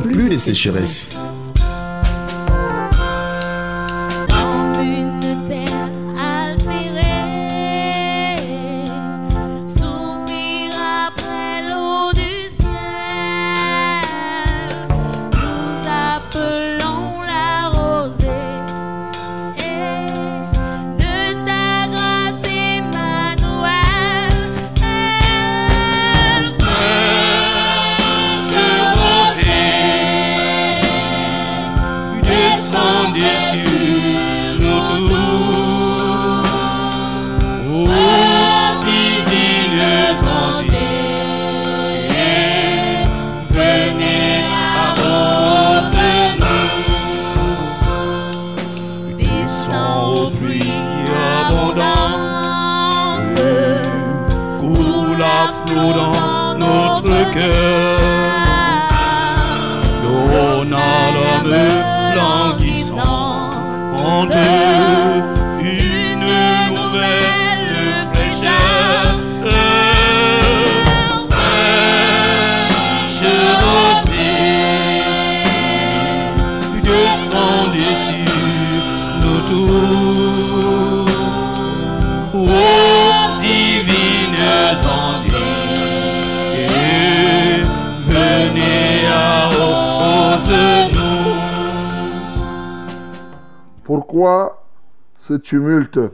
plus de sécheresse.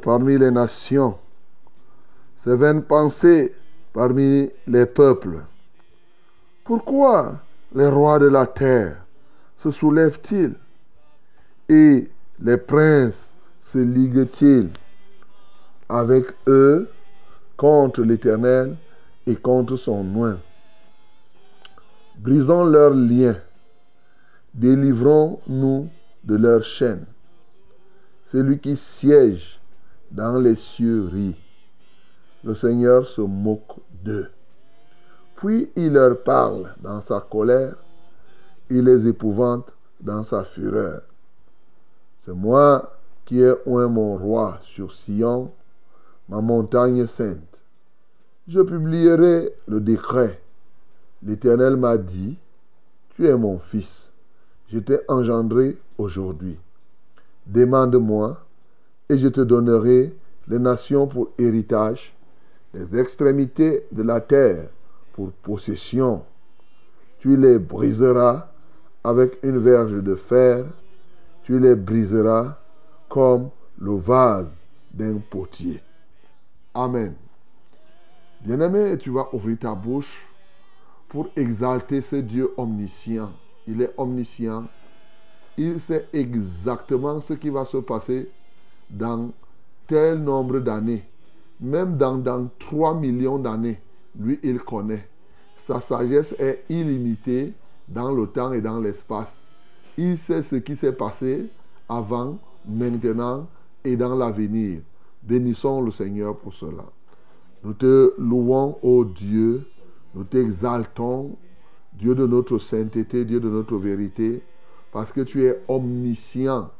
Parmi les nations, ces vaines pensées parmi les peuples. Pourquoi les rois de la terre se soulèvent-ils et les princes se liguent-ils avec eux contre l'Éternel et contre son oint? Brisons leurs liens, délivrons-nous de leurs chaînes. Celui qui siège dans les cieux rit. Le Seigneur se moque d'eux. Puis il leur parle dans sa colère, il les épouvante dans sa fureur. C'est moi qui ai oint mon roi sur Sion, ma montagne sainte. Je publierai le décret. L'Éternel m'a dit, Tu es mon fils, je t'ai engendré aujourd'hui. Demande-moi, et je te donnerai les nations pour héritage, les extrémités de la terre pour possession. Tu les briseras avec une verge de fer, tu les briseras comme le vase d'un potier. Amen. Bien-aimé, tu vas ouvrir ta bouche pour exalter ce Dieu omniscient. Il est omniscient. Il sait exactement ce qui va se passer dans tel nombre d'années. Même dans, dans 3 millions d'années, lui, il connaît. Sa sagesse est illimitée dans le temps et dans l'espace. Il sait ce qui s'est passé avant, maintenant et dans l'avenir. Bénissons le Seigneur pour cela. Nous te louons, ô Dieu, nous t'exaltons, Dieu de notre sainteté, Dieu de notre vérité, parce que tu es omniscient.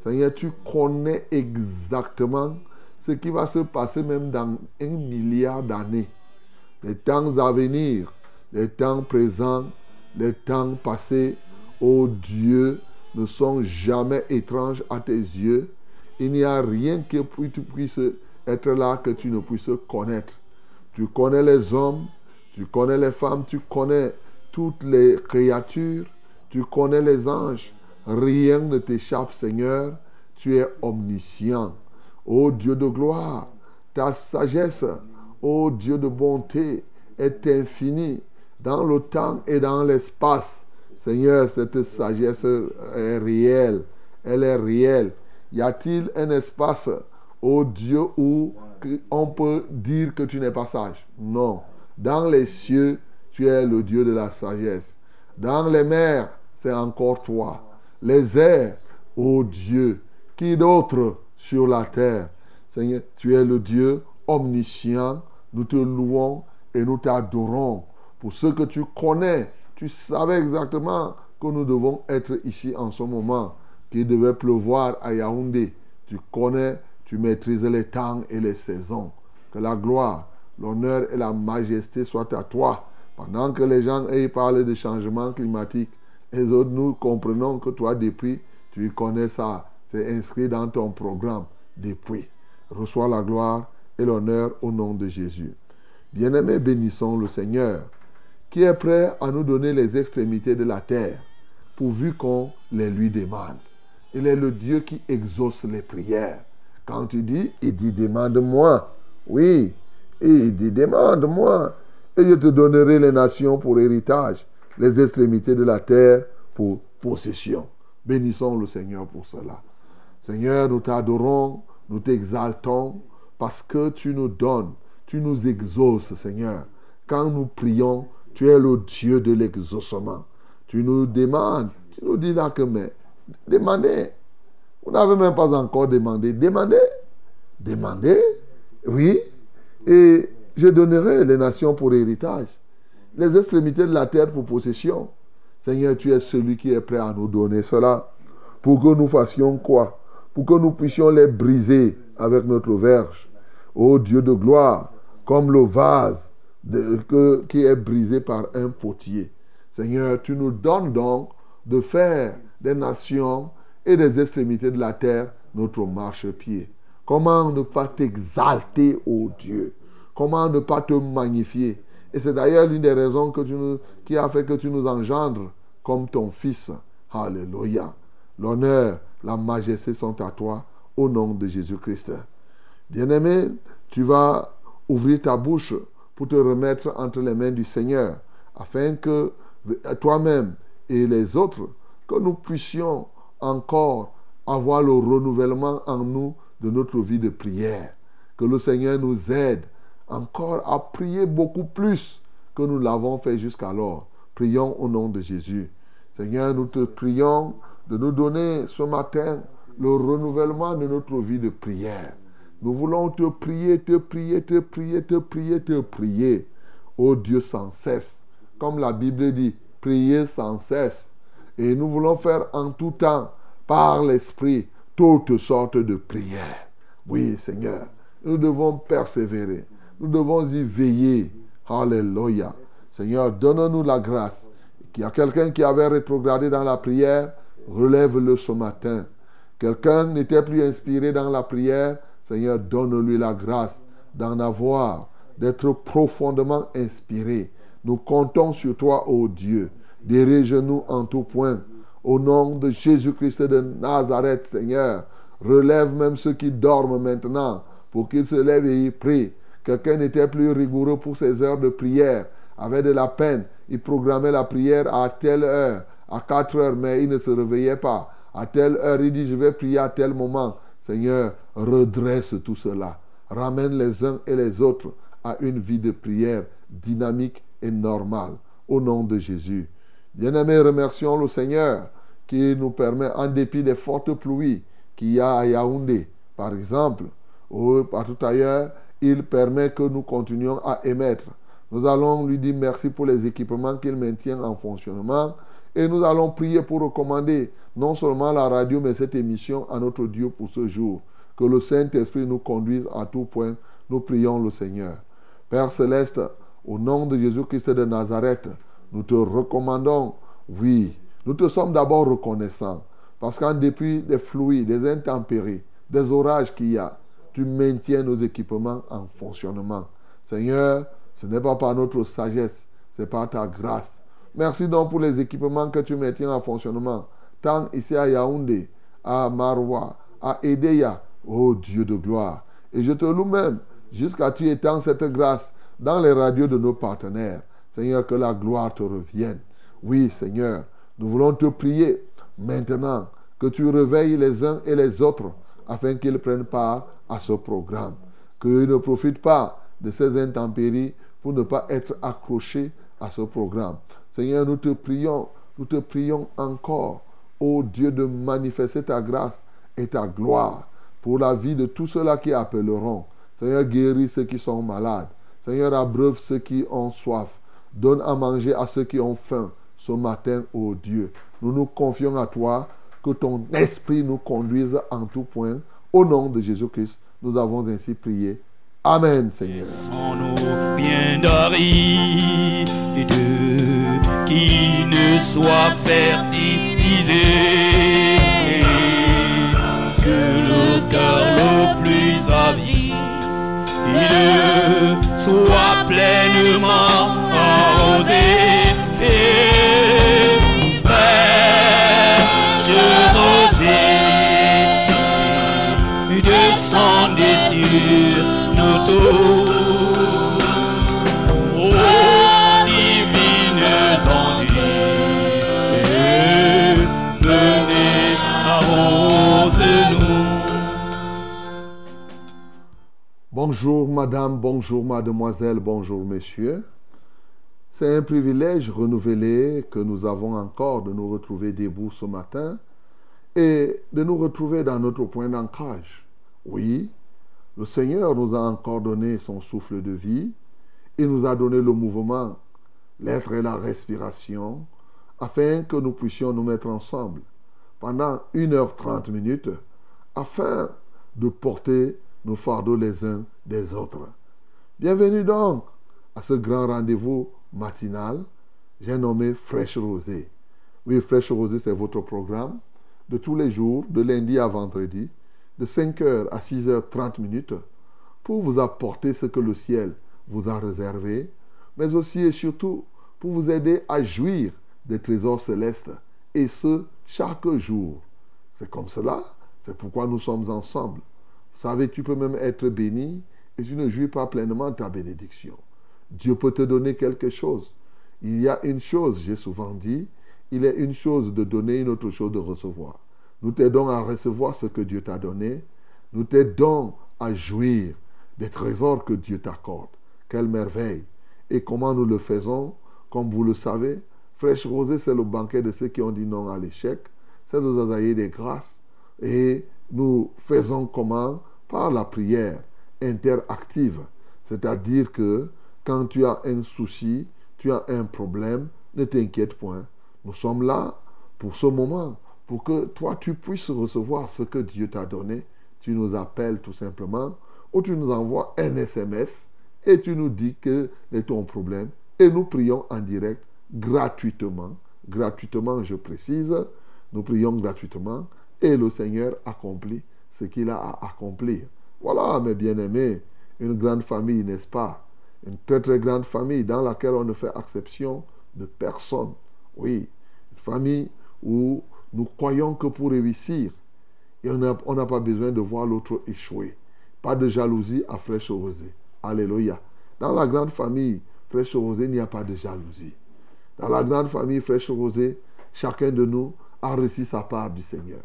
Seigneur, tu connais exactement ce qui va se passer même dans un milliard d'années. Les temps à venir, les temps présents, les temps passés, ô Dieu, ne sont jamais étranges à tes yeux. Il n'y a rien que tu puisses être là que tu ne puisses connaître. Tu connais les hommes, tu connais les femmes, tu connais toutes les créatures, tu connais les anges. Rien ne t'échappe, Seigneur. Tu es omniscient. Ô Dieu de gloire, ta sagesse, ô Dieu de bonté, est infinie dans le temps et dans l'espace. Seigneur, cette sagesse est réelle. Elle est réelle. Y a-t-il un espace, ô Dieu, où on peut dire que tu n'es pas sage? Non. Dans les cieux, tu es le Dieu de la sagesse. Dans les mers, c'est encore toi. Les airs, ô Dieu, qui d'autre sur la terre? Seigneur, tu es le Dieu omniscient. Nous te louons et nous t'adorons pour ce que tu connais. Tu savais exactement que nous devons être ici en ce moment, qu'il devait pleuvoir à Yaoundé. Tu connais, tu maîtrises les temps et les saisons. Que la gloire, l'honneur et la majesté soient à toi. Pendant que les gens aient parlé de changement climatique, autres, nous comprenons que toi, depuis, tu connais ça. C'est inscrit dans ton programme depuis. Reçois la gloire et l'honneur au nom de Jésus. Bien-aimés, bénissons le Seigneur, qui est prêt à nous donner les extrémités de la terre, pourvu qu'on les lui demande. Il est le Dieu qui exauce les prières. Quand tu dis, il dit, demande-moi. Oui, il dit, demande-moi. Et je te donnerai les nations pour héritage, les extrémités de la terre pour possession. Bénissons le Seigneur pour cela. Seigneur, nous t'adorons, nous t'exaltons, parce que tu nous donnes, tu nous exauces, Seigneur. Quand nous prions, tu es le Dieu de l'exaucement. Tu nous demandes, tu nous dis là que, mais, demandez. Vous n'avez même pas encore demandé. Demandez. Demandez. Oui. Et je donnerai les nations pour héritage. Les extrémités de la terre pour possession. Seigneur, tu es celui qui est prêt à nous donner cela. Pour que nous fassions quoi? Pour que nous puissions les briser avec notre verge. Ô Dieu de gloire, comme le vase qui est brisé par un potier. Seigneur, tu nous donnes donc de faire des nations et des extrémités de la terre notre marchepied. Comment ne pas t'exalter, ô Dieu? Comment ne pas te magnifier? Et c'est d'ailleurs l'une des raisons qui a fait que tu nous engendres comme ton Fils. Alléluia. L'honneur, la majesté sont à toi au nom de Jésus-Christ. Bien-aimé, tu vas ouvrir ta bouche pour te remettre entre les mains du Seigneur, afin que toi-même et les autres, que nous puissions encore avoir le renouvellement en nous de notre vie de prière. Que le Seigneur nous aide encore à prier beaucoup plus que nous l'avons fait jusqu'alors. Prions au nom de Jésus. Seigneur, nous te prions de nous donner ce matin le renouvellement de notre vie de prière. Nous voulons te prier, te prier, te prier, te prier, te prier. Ô Dieu sans cesse. Comme la Bible dit, prier sans cesse. Et nous voulons faire en tout temps, par l'Esprit, toutes sortes de prières. Oui, Seigneur, nous devons persévérer. Nous devons y veiller. Alléluia. Seigneur, donne-nous la grâce. Qu'il y a quelqu'un qui avait rétrogradé dans la prière, relève-le ce matin. Quelqu'un n'était plus inspiré dans la prière, Seigneur, donne-lui la grâce d'en avoir, d'être profondément inspiré. Nous comptons sur toi, ô Dieu. Dirige-nous en tout point. Au nom de Jésus-Christ de Nazareth, Seigneur, relève même ceux qui dorment maintenant pour qu'ils se lèvent et y prient. Quelqu'un n'était plus rigoureux pour ses heures de prière, avait de la peine. Il programmait la prière à telle heure, à 4 heures, mais il ne se réveillait pas. À telle heure, il dit, je vais prier à tel moment. Seigneur, redresse tout cela. Ramène les uns et les autres à une vie de prière dynamique et normale. Au nom de Jésus. Bien-aimés, remercions le Seigneur qui nous permet, en dépit des fortes pluies qu'il y a à Yaoundé, par exemple, ou partout ailleurs, il permet que nous continuions à émettre. Nous allons lui dire merci pour les équipements qu'il maintient en fonctionnement et nous allons prier pour recommander non seulement la radio, mais cette émission à notre Dieu pour ce jour. Que le Saint-Esprit nous conduise à tout point. Nous prions le Seigneur. Père céleste, au nom de Jésus-Christ de Nazareth, nous te recommandons, oui, nous te sommes d'abord reconnaissants, parce qu'en dépit des fluides, des intempéries, des orages qu'il y a, tu maintiens nos équipements en fonctionnement. Seigneur, ce n'est pas par notre sagesse, c'est par ta grâce. Merci donc pour les équipements que tu maintiens en fonctionnement, tant ici à Yaoundé, à Marwa, à Edeya, ô Dieu de gloire. Et je te loue même jusqu'à tu étends cette grâce dans les radios de nos partenaires. Seigneur, que la gloire te revienne. Oui, Seigneur, nous voulons te prier maintenant que tu réveilles les uns et les autres afin qu'ils prennent part à ce programme. Qu'ils ne profitent pas de ces intempéries pour ne pas être accrochés à ce programme. Seigneur, nous te prions, nous te prions encore, ô Dieu, de manifester ta grâce et ta gloire pour la vie de tous ceux-là qui appelleront. Seigneur, guéris ceux qui sont malades. Seigneur, abreuve ceux qui ont soif. Donne à manger à ceux qui ont faim ce matin, ô Dieu. Nous nous confions à toi, que ton esprit nous conduise en tout point. Au nom de Jésus-Christ, nous avons ainsi prié. Amen, Seigneur. Sans nos biens d'aride, qui ne soit fertilisé, que le cœur le plus avide soit pleinement Bonjour madame, bonjour mademoiselle, bonjour messieurs. C'est un privilège renouvelé que nous avons encore de nous retrouver debout ce matin et de nous retrouver dans notre point d'ancrage. Oui, le Seigneur nous a encore donné son souffle de vie. Il nous a donné le mouvement, l'être et la respiration, afin que nous puissions nous mettre ensemble pendant 1h30 minutes, afin de porter nos fardeaux les uns des autres. Bienvenue donc à ce grand rendez-vous matinal, j'ai nommé Fraîche Rosée. Oui, Fraîche Rosée, c'est votre programme de tous les jours, de lundi à vendredi, de 5h à 6h30 minutes, pour vous apporter ce que le ciel vous a réservé, mais aussi et surtout pour vous aider à jouir des trésors célestes, et ce, chaque jour. C'est comme cela, c'est pourquoi nous sommes ensemble. Vous savez, tu peux même être béni et tu ne jouis pas pleinement ta bénédiction. Dieu peut te donner quelque chose. Il y a une chose, j'ai souvent dit, il est une chose de donner, une autre chose de recevoir. Nous t'aidons à recevoir ce que Dieu t'a donné. Nous t'aidons à jouir des trésors que Dieu t'accorde. Quelle merveille. Et comment nous le faisons? Comme vous le savez, Fraîche Rosée, c'est le banquet de ceux qui ont dit non à l'échec. C'est de Zazaïe des grâces. Et nous faisons comment? Par la prière interactive. C'est-à-dire que quand tu as un souci, tu as un problème, ne t'inquiète point. Nous sommes là pour ce moment, pour que toi tu puisses recevoir ce que Dieu t'a donné. Tu nous appelles tout simplement, ou tu nous envoies un SMS et tu nous dis que est ton problème. Et nous prions en direct gratuitement. Gratuitement, je précise. Nous prions gratuitement et le Seigneur accomplit ce qu'il a à accomplir. Voilà, mes bien-aimés, une grande famille, n'est-ce pas? Une très très grande famille dans laquelle on ne fait exception de personne. Oui, une famille où nous croyons que pour réussir, on n'a pas besoin de voir l'autre échouer. Pas de jalousie à fraîche rosée. Alléluia. Dans la grande famille fraîche rosée, il n'y a pas de jalousie. Dans la grande famille fraîche rosée, chacun de nous a reçu sa part du Seigneur.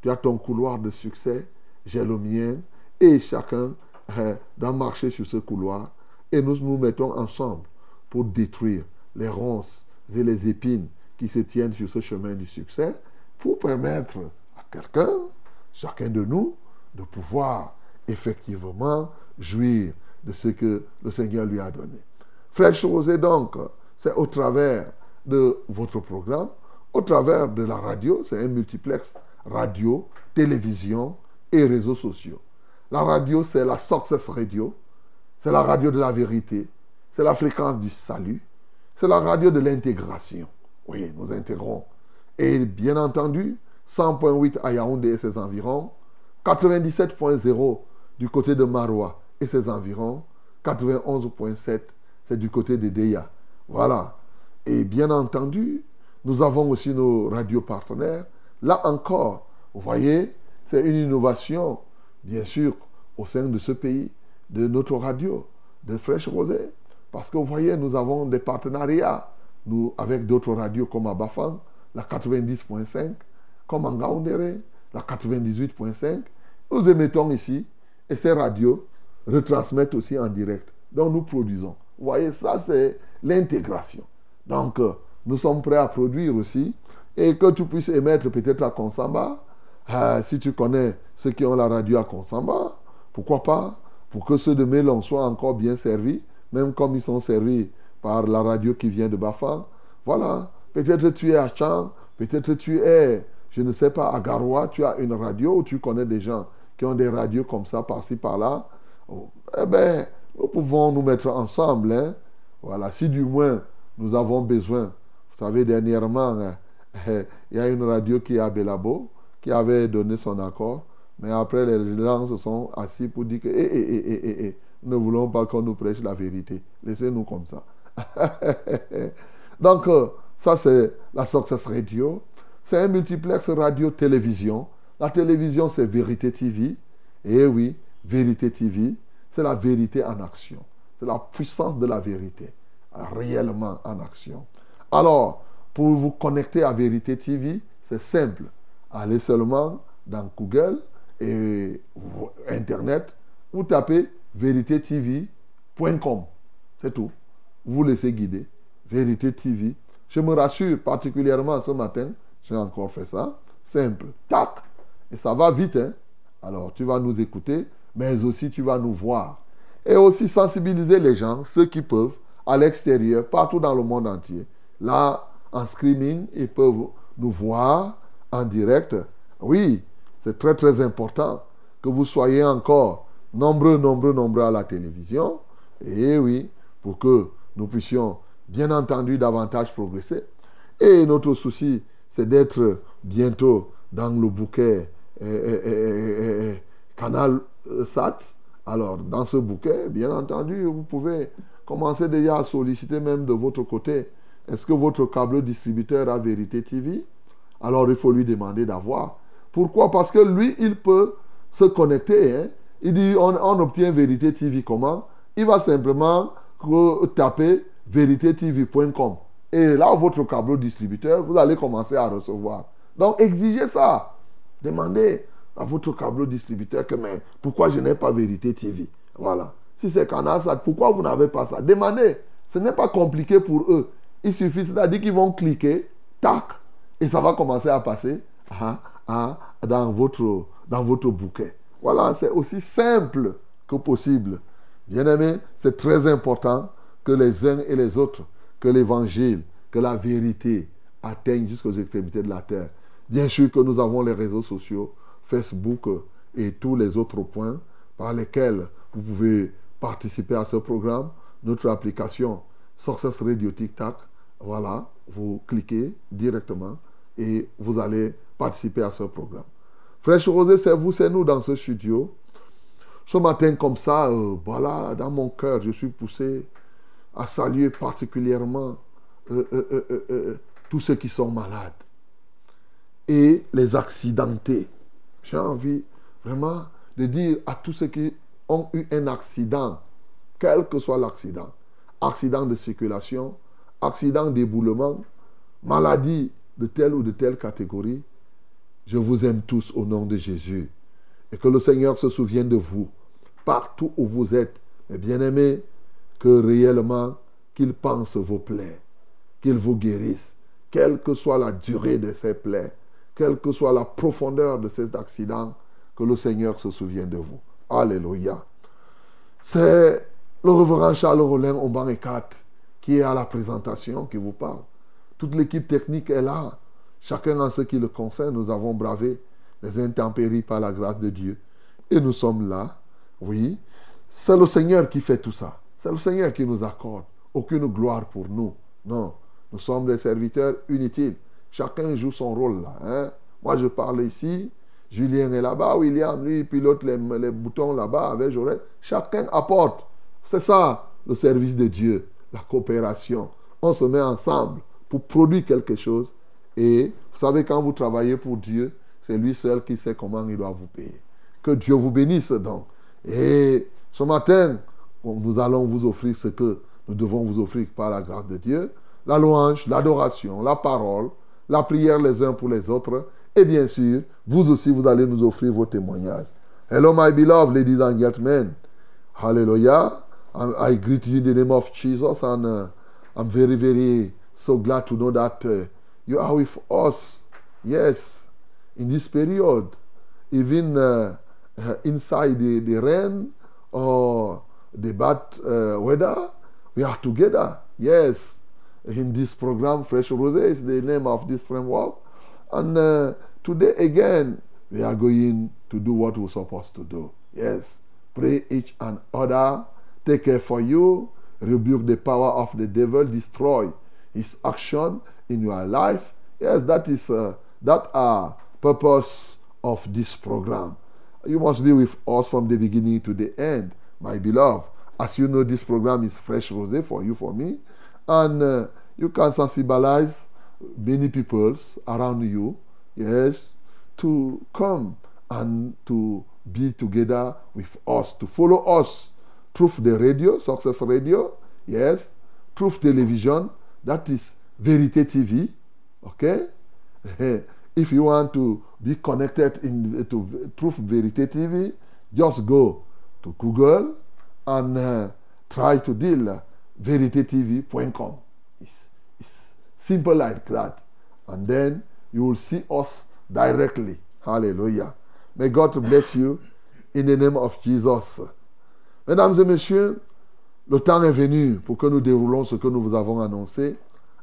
Tu as ton couloir de succès, j'ai le mien, et chacun euh, doit marcher sur ce couloir. Et nous nous mettons ensemble pour détruire les ronces et les épines qui se tiennent sur ce chemin du succès, pour permettre à quelqu'un, chacun de nous, de pouvoir effectivement jouir de ce que le Seigneur lui a donné. Fraîche Rosée, donc, c'est au travers de votre programme, au travers de la radio, c'est un multiplex radio, télévision et réseaux sociaux. La radio, c'est la Success Radio, c'est la radio de la vérité, c'est la fréquence du salut, c'est la radio de l'intégration. Oui, nous intégrons. Et bien entendu, 100.8 à Yaoundé et ses environs, 97.0 du côté de Marois et ses environs, 91.7 c'est du côté de Deya. Voilà. Et bien entendu, nous avons aussi nos radios partenaires. Là encore, vous voyez, c'est une innovation, bien sûr, au sein de ce pays, de notre radio, de Fresh Rosé. Parce que vous voyez, nous avons des partenariats nous, avec d'autres radios comme à Bafang, la 90.5, comme en Gaoundéré, la 98.5. Nous émettons ici et ces radios retransmettent aussi en direct. Donc nous produisons. Vous voyez, ça c'est l'intégration. Donc, nous sommes prêts à produire aussi. Et que tu puisses émettre peut-être à Konsamba. Ah, si tu connais ceux qui ont la radio à Konsamba, pourquoi pas? Pour que ceux de Mélon soient encore bien servis, même comme ils sont servis par la radio qui vient de Bafang. Voilà. Peut-être tu es à Chang, peut-être tu es, je ne sais pas, à Garoua, tu as une radio ou tu connais des gens qui ont des radios comme ça par-ci, par-là. Oh, eh bien, nous pouvons nous mettre ensemble. Hein. Voilà, si du moins nous avons besoin. Vous savez, dernièrement, hein, il y a une radio qui est à Belabo qui avait donné son accord. Mais après, les gens se sont assis pour dire que eh, eh, eh, nous ne voulons pas qu'on nous prêche la vérité. Laissez-nous comme ça. Donc, euh, ça, c'est la Success Radio. C'est un multiplex radio-télévision. La télévision, c'est Vérité TV. Et oui, Vérité TV, c'est la vérité en action. C'est la puissance de la vérité, réellement en action. Alors, pour vous connecter à Vérité TV, c'est simple. Allez seulement dans Google et Internet, ou tapez véritétv.com. C'est tout. Vous laissez guider. Vérité TV. Je me rassure particulièrement ce matin, j'ai encore fait ça. Simple. Tac. Et ça va vite. Hein? Alors, tu vas nous écouter, mais aussi tu vas nous voir. Et aussi sensibiliser les gens, ceux qui peuvent, à l'extérieur, partout dans le monde entier. Là, en streaming, ils peuvent nous voir en direct. Oui, c'est très très important que vous soyez encore nombreux, nombreux, nombreux à la télévision. Et oui, pour que nous puissions, bien entendu, davantage progresser. Et notre souci, c'est d'être bientôt dans le bouquet eh, eh, eh, Canal euh, SAT. Alors, dans ce bouquet, bien entendu, vous pouvez commencer déjà à solliciter même de votre côté. Est-ce que votre câble distributeur a Vérité TV Alors, il faut lui demander d'avoir. Pourquoi? Parce que lui, il peut se connecter. Hein. Il dit, on, on, obtient Vérité TV comment? Il va simplement taper véritétv.com. Et là, votre câble distributeur, vous allez commencer à recevoir. Donc, exigez ça. Demandez à votre câble distributeur que, mais pourquoi je n'ai pas Vérité TV Voilà. Si c'est Canal pourquoi vous n'avez pas ça? Demandez. Ce n'est pas compliqué pour eux. Il suffit, c'est-à-dire qu'ils vont cliquer, tac, et ça va commencer à passer hein, hein, dans, votre, dans votre bouquet. Voilà, c'est aussi simple que possible. Bien aimé, c'est très important que les uns et les autres, que l'évangile, que la vérité atteignent jusqu'aux extrémités de la terre. Bien sûr que nous avons les réseaux sociaux, Facebook et tous les autres points par lesquels vous pouvez participer à ce programme. Notre application Success Radio Tic Tac, voilà, vous cliquez directement et vous allez participer à ce programme. Fraîche Rosée, c'est vous, c'est nous dans ce studio. Ce matin, comme ça, euh, voilà, dans mon cœur, je suis poussé à saluer particulièrement euh, euh, tous ceux qui sont malades et les accidentés. J'ai envie vraiment de dire à tous ceux qui ont eu un accident, quel que soit l'accident, accident de circulation, accident d'éboulement, maladie de telle ou de telle catégorie, je vous aime tous au nom de Jésus. Et que le Seigneur se souvienne de vous, partout où vous êtes. Et bien aimé, que réellement, qu'il pense vos plaies, qu'il vous guérisse, quelle que soit la durée de ces plaies quelle que soit la profondeur de ces accidents, que le Seigneur se souvienne de vous. Alléluia. C'est le reverend Charles Rollin au banc 4 qui est à la présentation, qui vous parle. Toute l'équipe technique est là. Chacun en ce qui le concerne, nous avons bravé les intempéries par la grâce de Dieu. Et nous sommes là. Oui, c'est le Seigneur qui fait tout ça. C'est le Seigneur qui nous accorde. Aucune gloire pour nous. Non, nous sommes des serviteurs inutiles. Chacun joue son rôle là. Hein. Moi, je parle ici. Julien est là-bas. William, lui, pilote les, boutons là-bas avec Jaurès. Chacun apporte. C'est ça, le service de Dieu, la coopération. On se met ensemble pour produire quelque chose. Et vous savez, quand vous travaillez pour Dieu, c'est lui seul qui sait comment il doit vous payer. Que Dieu vous bénisse donc. Et ce matin, nous allons vous offrir ce que nous devons vous offrir par la grâce de Dieu. La louange, l'adoration, la parole, la prière les uns pour les autres. Et bien sûr, vous aussi, vous allez nous offrir vos témoignages. Hello, my beloved ladies and gentlemen. Hallelujah. I, greet you in the name of Jesus and uh, I'm very, very so glad to know that uh, you are with us. Yes, in this period, even uh, inside the, the rain or the bad uh, weather, we are together. Yes, in this program, Fresh Rose is the name of this framework. And uh, today again, we are going to do what we're supposed to do. Yes, pray each and other, take care for you, rebuke the power of the devil, destroy his action in your life. Yes, that is uh, that are purpose of this program. You must be with us from the beginning to the end, my beloved. As you know, this program is fresh rosé for you, for me, and uh, you can sensibilize many peoples around you. Yes, to come and to be together with us, to follow us through the radio, Success Radio, yes, through television, that is Verité TV, okay? if you want to be connected in, to Truth Verité TV, just go to Google and try to deal veritetv.com. It's, it's simple like that. And then you will see us directly. Hallelujah. May God bless you in the name of Jesus. Mesdames et messieurs, le temps est venu pour que nous déroulons ce que nous vous avons annoncé.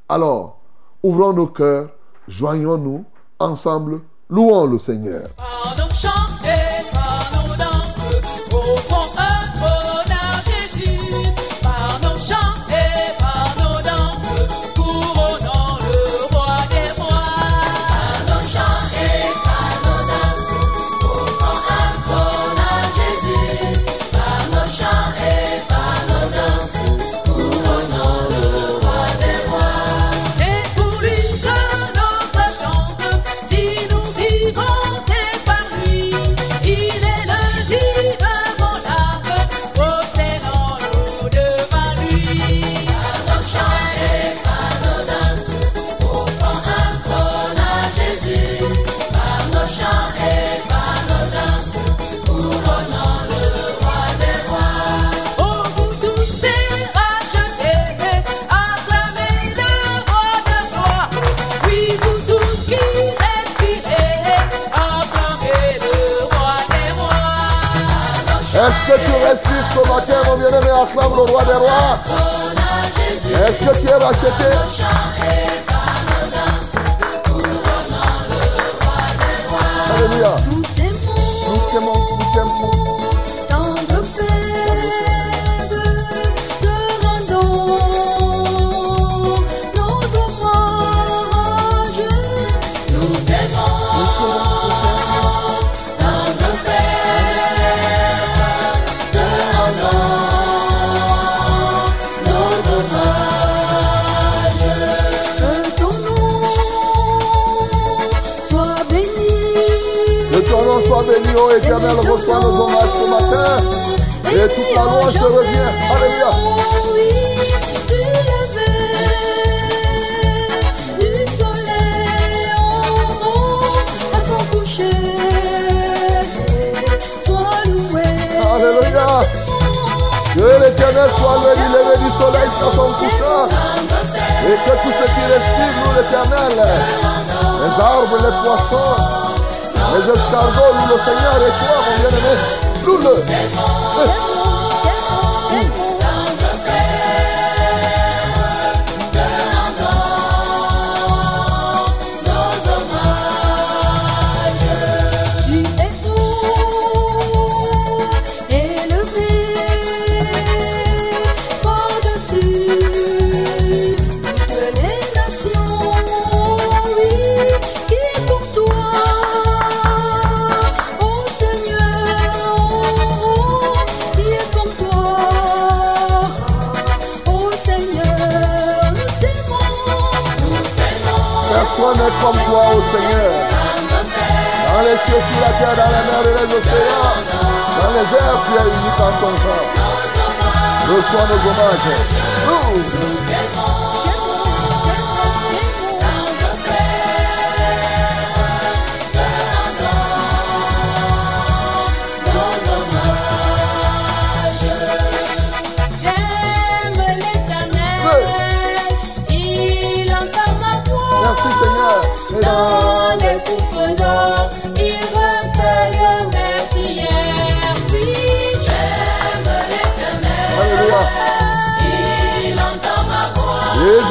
Alors, ouvrons nos cœurs, joignons-nous ensemble, louons le Seigneur. Par Est-ce que tu respires ce matin, mon bien-aimé, acclame le roi des rois? Est-ce que tu es racheté? Chant ô éternel, reçois nos hommages ce matin. Et toute la te revient. Alléluia. Que l'éternel soit le lever du soleil sur son couchant. Et que tout ce qui respire, nous l'éternel, les arbres, les poissons, les escargots, nous le Seigneur et toi, mon terre, dans la mer et les océans, dans les airs, tu es unique en ton genre. Reçois nos hommages.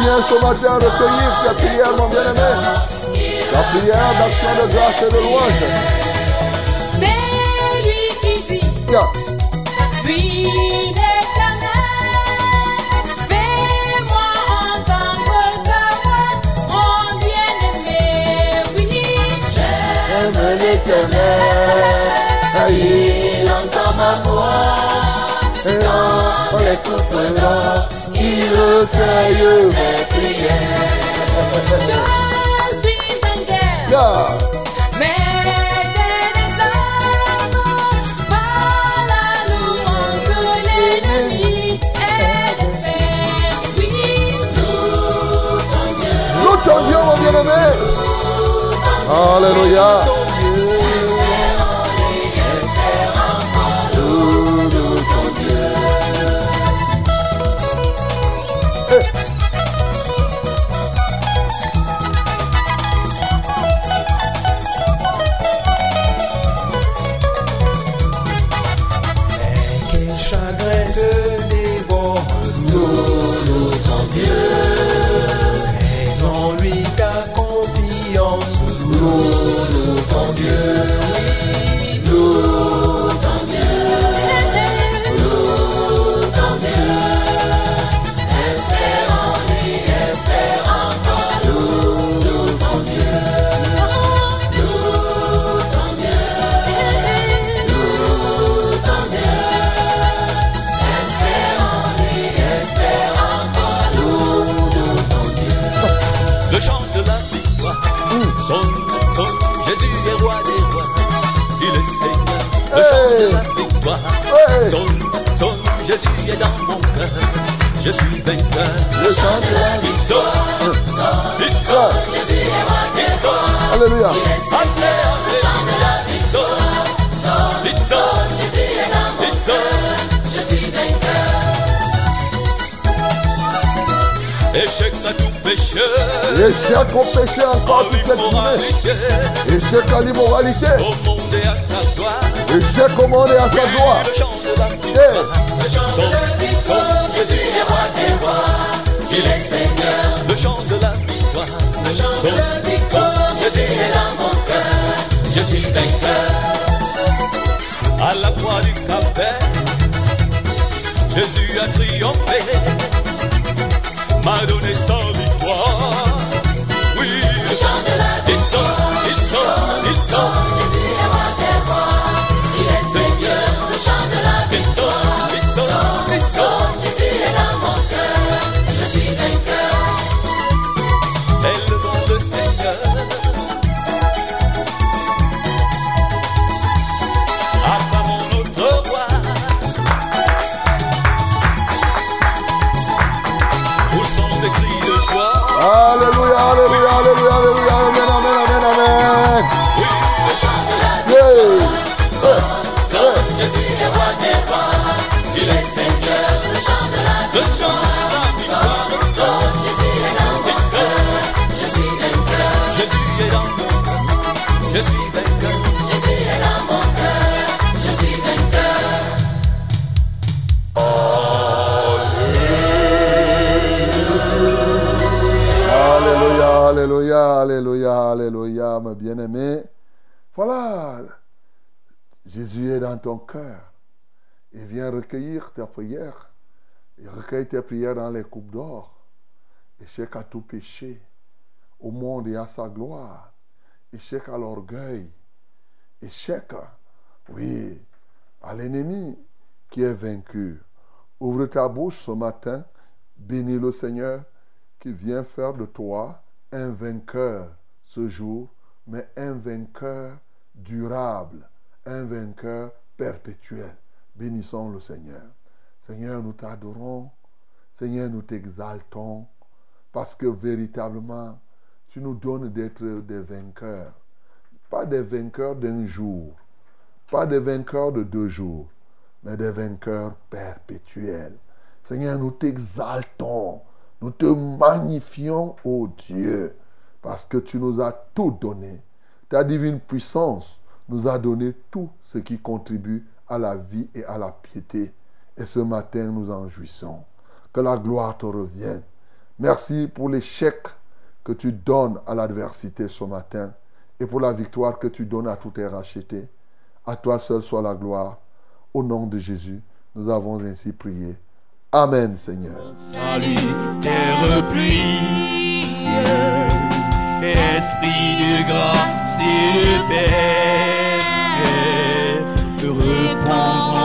Viens ce matin recueillir ta prière, mon bien-aimé. Ta prière d'action de grâce et de louange. C'est lui qui dit, Yeah. puis fais-moi entendre ta voix, mon bien-aimé, oui. J'aime l'éternel, il entend ma voix. Et en l'écoutant, il recueille mes prières. Je suis en guerre, Yeah. mais j'ai des armes, la louange l'ennemi et de bien-aimé. Alléluia. Vainqueur. Le chant de la il sonne, Jésus Alléluia. Sonne, il sonne, il sonne, Je suis vainqueur. échec à tout pécheur, Échec au péché encore en toute cette journée. Échec à l'immoralité. au monde et à sa gloire. Échec au monde et à sa gloire. Le chant de la victoire. Le chant de la victoire, Jésus est roi des rois, il est Seigneur. Le chant de la victoire. Le chant de la victoire, Jésus est dans mon cœur, je suis vainqueur. À la croix du Cap-Vert, Jésus a triomphé, m'a donné sa victoire. Oui, Le chant de la bien-aimés. Voilà, Jésus est dans ton cœur. Il vient recueillir ta prière. Il recueille tes prières dans les coupes d'or. Échec à tout péché, au monde et à sa gloire. Échec à l'orgueil. Échec, oui, à l'ennemi qui est vaincu. Ouvre ta bouche ce matin, bénis le Seigneur qui vient faire de toi un vainqueur ce jour, mais un vainqueur durable, un vainqueur perpétuel. Bénissons le Seigneur. Seigneur, nous t'adorons. Seigneur, nous t'exaltons parce que véritablement, tu nous donnes d'être des vainqueurs. Pas des vainqueurs d'un jour, pas des vainqueurs de deux jours, mais des vainqueurs perpétuels. Seigneur, nous t'exaltons, nous te magnifions, ô Dieu, parce que tu nous as tout donné. Ta divine puissance nous a donné tout ce qui contribue à la vie et à la piété. Et ce matin, nous en jouissons. Que la gloire te revienne. Merci pour l'échec que tu donnes à l'adversité ce matin et pour la victoire que tu donnes à tous tes rachetés. À toi seul soit la gloire. Au nom de Jésus, nous avons ainsi prié. Amen, Seigneur. Salut, terre pluie, Esprit de grâce et de paix, repose en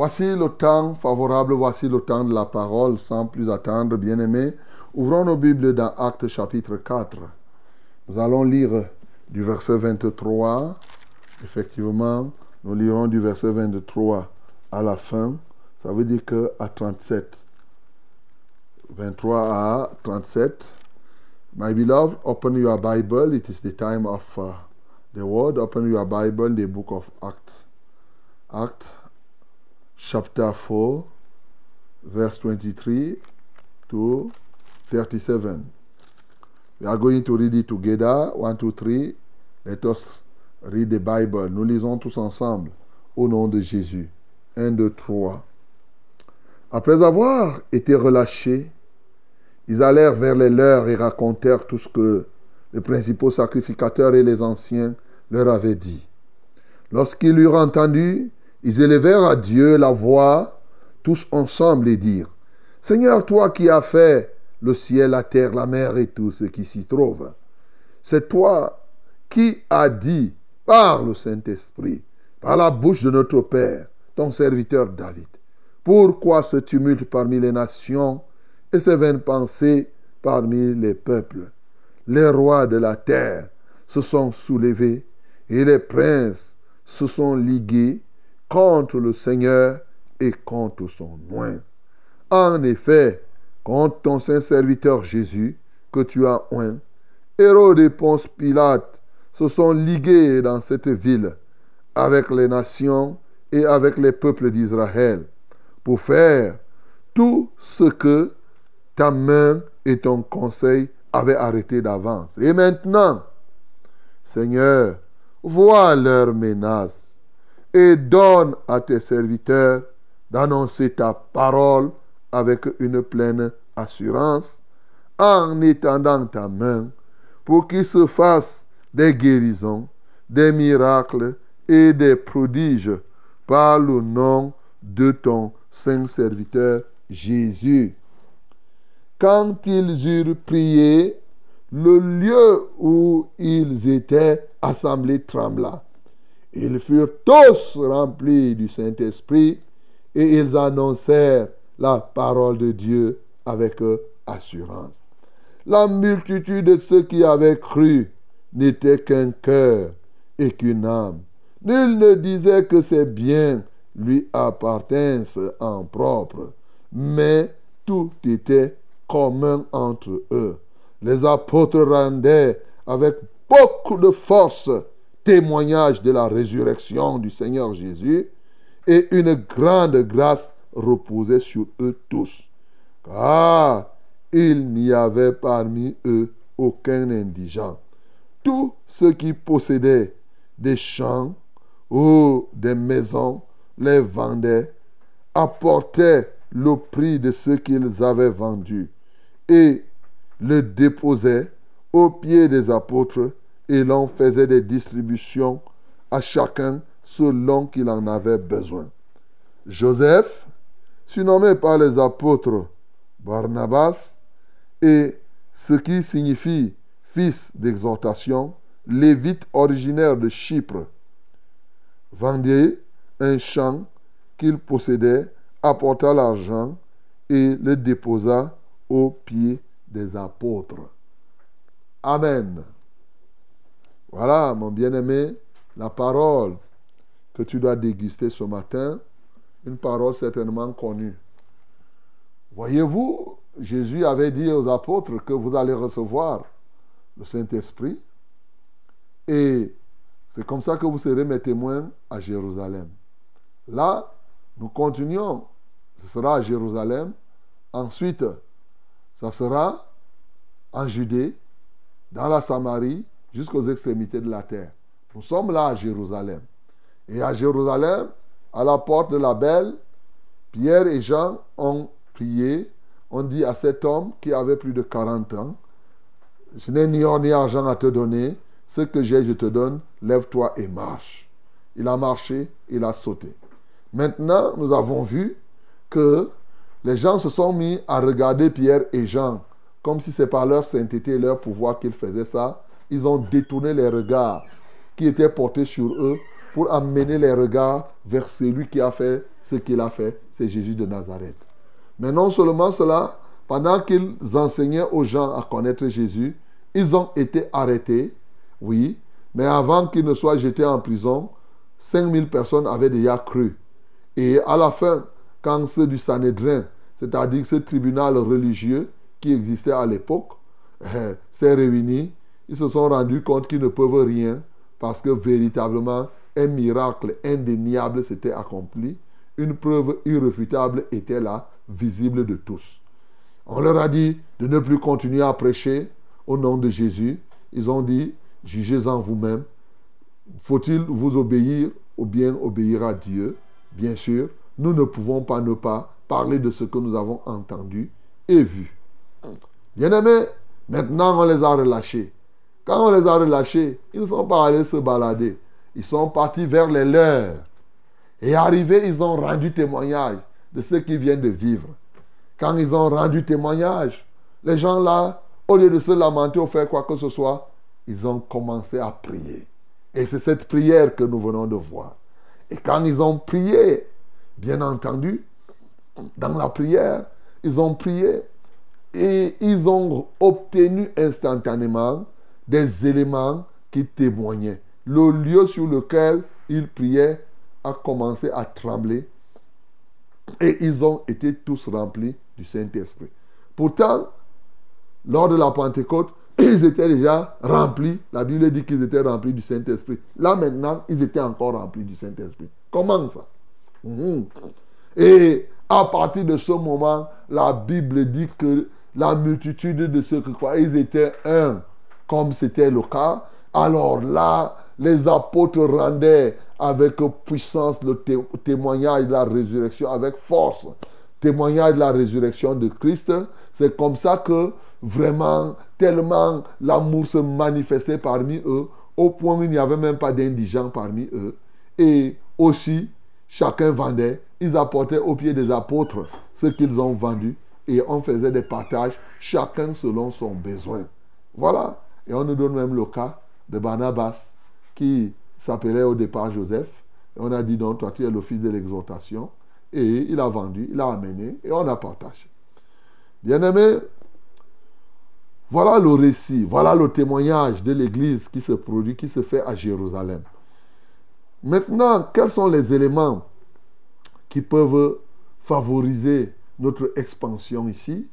Voici le temps favorable, voici le temps de la parole, sans plus attendre, bien-aimés. Ouvrons nos Bibles dans Actes chapitre 4. Nous allons lire du verset 23. Effectivement, nous lirons du verset 23 à la fin. Ça veut dire que à 37. 23 à 37. My beloved, open your Bible. It is the time of uh, the word. Open your Bible, the book of Acts. Acts chapter 4, verse 23 to 37. We are going to read it together. One, two, three. Let us read the Bible. Nous lisons tous ensemble au nom de Jésus. 1, 2, 3. Après avoir été relâchés, ils allèrent vers les leurs et racontèrent tout ce que les principaux sacrificateurs et les anciens leur avaient dit. Lorsqu'ils l'eurent entendu, ils élevèrent à Dieu la voix, tous ensemble, et dirent, Seigneur, toi qui as fait le ciel, la terre, la mer et tout ce qui s'y trouve, c'est toi qui as dit par le Saint-Esprit, par la bouche de notre Père, ton serviteur David, pourquoi ce tumulte parmi les nations et ces vaines pensées parmi les peuples? Les rois de la terre se sont soulevés et les princes se sont ligués contre le Seigneur et contre son nom. En effet, contre ton saint serviteur Jésus, que tu as oint, Hérode et Ponce Pilate se sont ligués dans cette ville avec les nations et avec les peuples d'Israël pour faire tout ce que ta main et ton conseil avaient arrêté d'avance. Et maintenant, Seigneur, vois leurs menaces et donne à tes serviteurs d'annoncer ta parole avec une pleine assurance en étendant ta main pour qu'il se fasse des guérisons, des miracles et des prodiges par le nom de ton saint serviteur Jésus. Quand ils eurent prié, le lieu où ils étaient assemblés trembla. Ils furent tous remplis du Saint-Esprit et ils annoncèrent la parole de Dieu avec assurance. La multitude de ceux qui avaient cru n'était qu'un cœur et qu'une âme. Nul ne disait que ses biens lui appartinssent en propre, mais tout était commun entre eux. Les apôtres rendaient avec beaucoup de force témoignage de la résurrection du Seigneur Jésus et une grande grâce reposait sur eux tous. Car il n'y avait parmi eux aucun indigent. Tous ceux qui possédaient des champs ou des maisons les vendaient, apportaient le prix de ce qu'ils avaient vendu et le déposaient aux pieds des apôtres et l'on faisait des distributions à chacun selon qu'il en avait besoin. Joseph, surnommé par les apôtres Barnabas, et ce qui signifie fils d'exhortation, lévite originaire de Chypre, vendait un champ qu'il possédait, apporta l'argent et le déposa aux pieds des apôtres. Amen. Voilà, mon bien-aimé, la parole que tu dois déguster ce matin, une parole certainement connue. Voyez-vous, Jésus avait dit aux apôtres que vous allez recevoir le Saint-Esprit. Et c'est comme ça que vous serez mes témoins à Jérusalem. Là, nous continuons. Ce sera à Jérusalem. Ensuite, ça sera en Judée, dans la Samarie, jusqu'aux extrémités de la terre. Nous sommes là à Jérusalem. Et à Jérusalem, à la porte de la Belle, Pierre et Jean ont prié. On dit à cet homme qui avait plus de 40 ans, je n'ai ni or ni argent à te donner, ce que j'ai, je te donne, lève-toi et marche. Il a marché, il a sauté. Maintenant, nous avons vu que les gens se sont mis à regarder Pierre et Jean comme si c'est par leur sainteté et leur pouvoir qu'ils faisaient ça. Ils ont détourné les regards qui étaient portés sur eux pour amener les regards vers celui qui a fait ce qu'il a fait, c'est Jésus de Nazareth. Mais non seulement cela, pendant qu'ils enseignaient aux gens à connaître Jésus, ils ont été arrêtés, oui, mais avant qu'ils ne soient jetés en prison, 5000 personnes avaient déjà cru. Et à la fin, quand ceux du Sanhédrin, c'est-à-dire ce tribunal religieux qui existait à l'époque, eh, s'est réuni, ils se sont rendus compte qu'ils ne peuvent rien parce que véritablement, un miracle indéniable s'était accompli. Une preuve irréfutable était là, visible de tous. On leur a dit de ne plus continuer à prêcher au nom de Jésus. Ils ont dit, jugez-en vous-même. Faut-il vous obéir ou bien obéir à Dieu? Bien sûr, nous ne pouvons pas ne pas parler de ce que nous avons entendu et vu. Bien-aimés, maintenant on les a relâchés. Quand on les a relâchés, ils ne sont pas allés se balader. Ils sont partis vers les leurs. Et arrivés, ils ont rendu témoignage de ce qu'ils viennent de vivre. Quand ils ont rendu témoignage, les gens là, au lieu de se lamenter ou faire quoi que ce soit, ils ont commencé à prier. Et c'est cette prière que nous venons de voir. Et quand ils ont prié, bien entendu, dans la prière, ils ont prié et ils ont obtenu instantanément des éléments qui témoignaient. Le lieu sur lequel ils priaient a commencé à trembler et ils ont été tous remplis du Saint-Esprit. Pourtant, lors de la Pentecôte, ils étaient déjà remplis. La Bible dit qu'ils étaient remplis du Saint-Esprit. Là maintenant, ils étaient encore remplis du Saint-Esprit. Comment ça? Mhm. Et à partir de ce moment, la Bible dit que la multitude de ceux qui croient, ils étaient un, comme c'était le cas. Alors là, les apôtres rendaient avec puissance le té- témoignage de la résurrection, avec force, témoignage de la résurrection de Christ. C'est comme ça que vraiment, tellement l'amour se manifestait parmi eux, au point où il n'y avait même pas d'indigents parmi eux. Et aussi, chacun vendait, ils apportaient au pied des apôtres ce qu'ils ont vendu et on faisait des partages, chacun selon son besoin. Voilà. Et on nous donne même le cas de Barnabas qui s'appelait au départ Joseph. Et on a dit non, toi tu es le fils de l'exhortation. Et il a vendu, il a amené et on a partagé. Bien-aimé, voilà le récit, voilà le témoignage de l'Église qui se produit, qui se fait à Jérusalem. Maintenant, quels sont les éléments qui peuvent favoriser notre expansion ici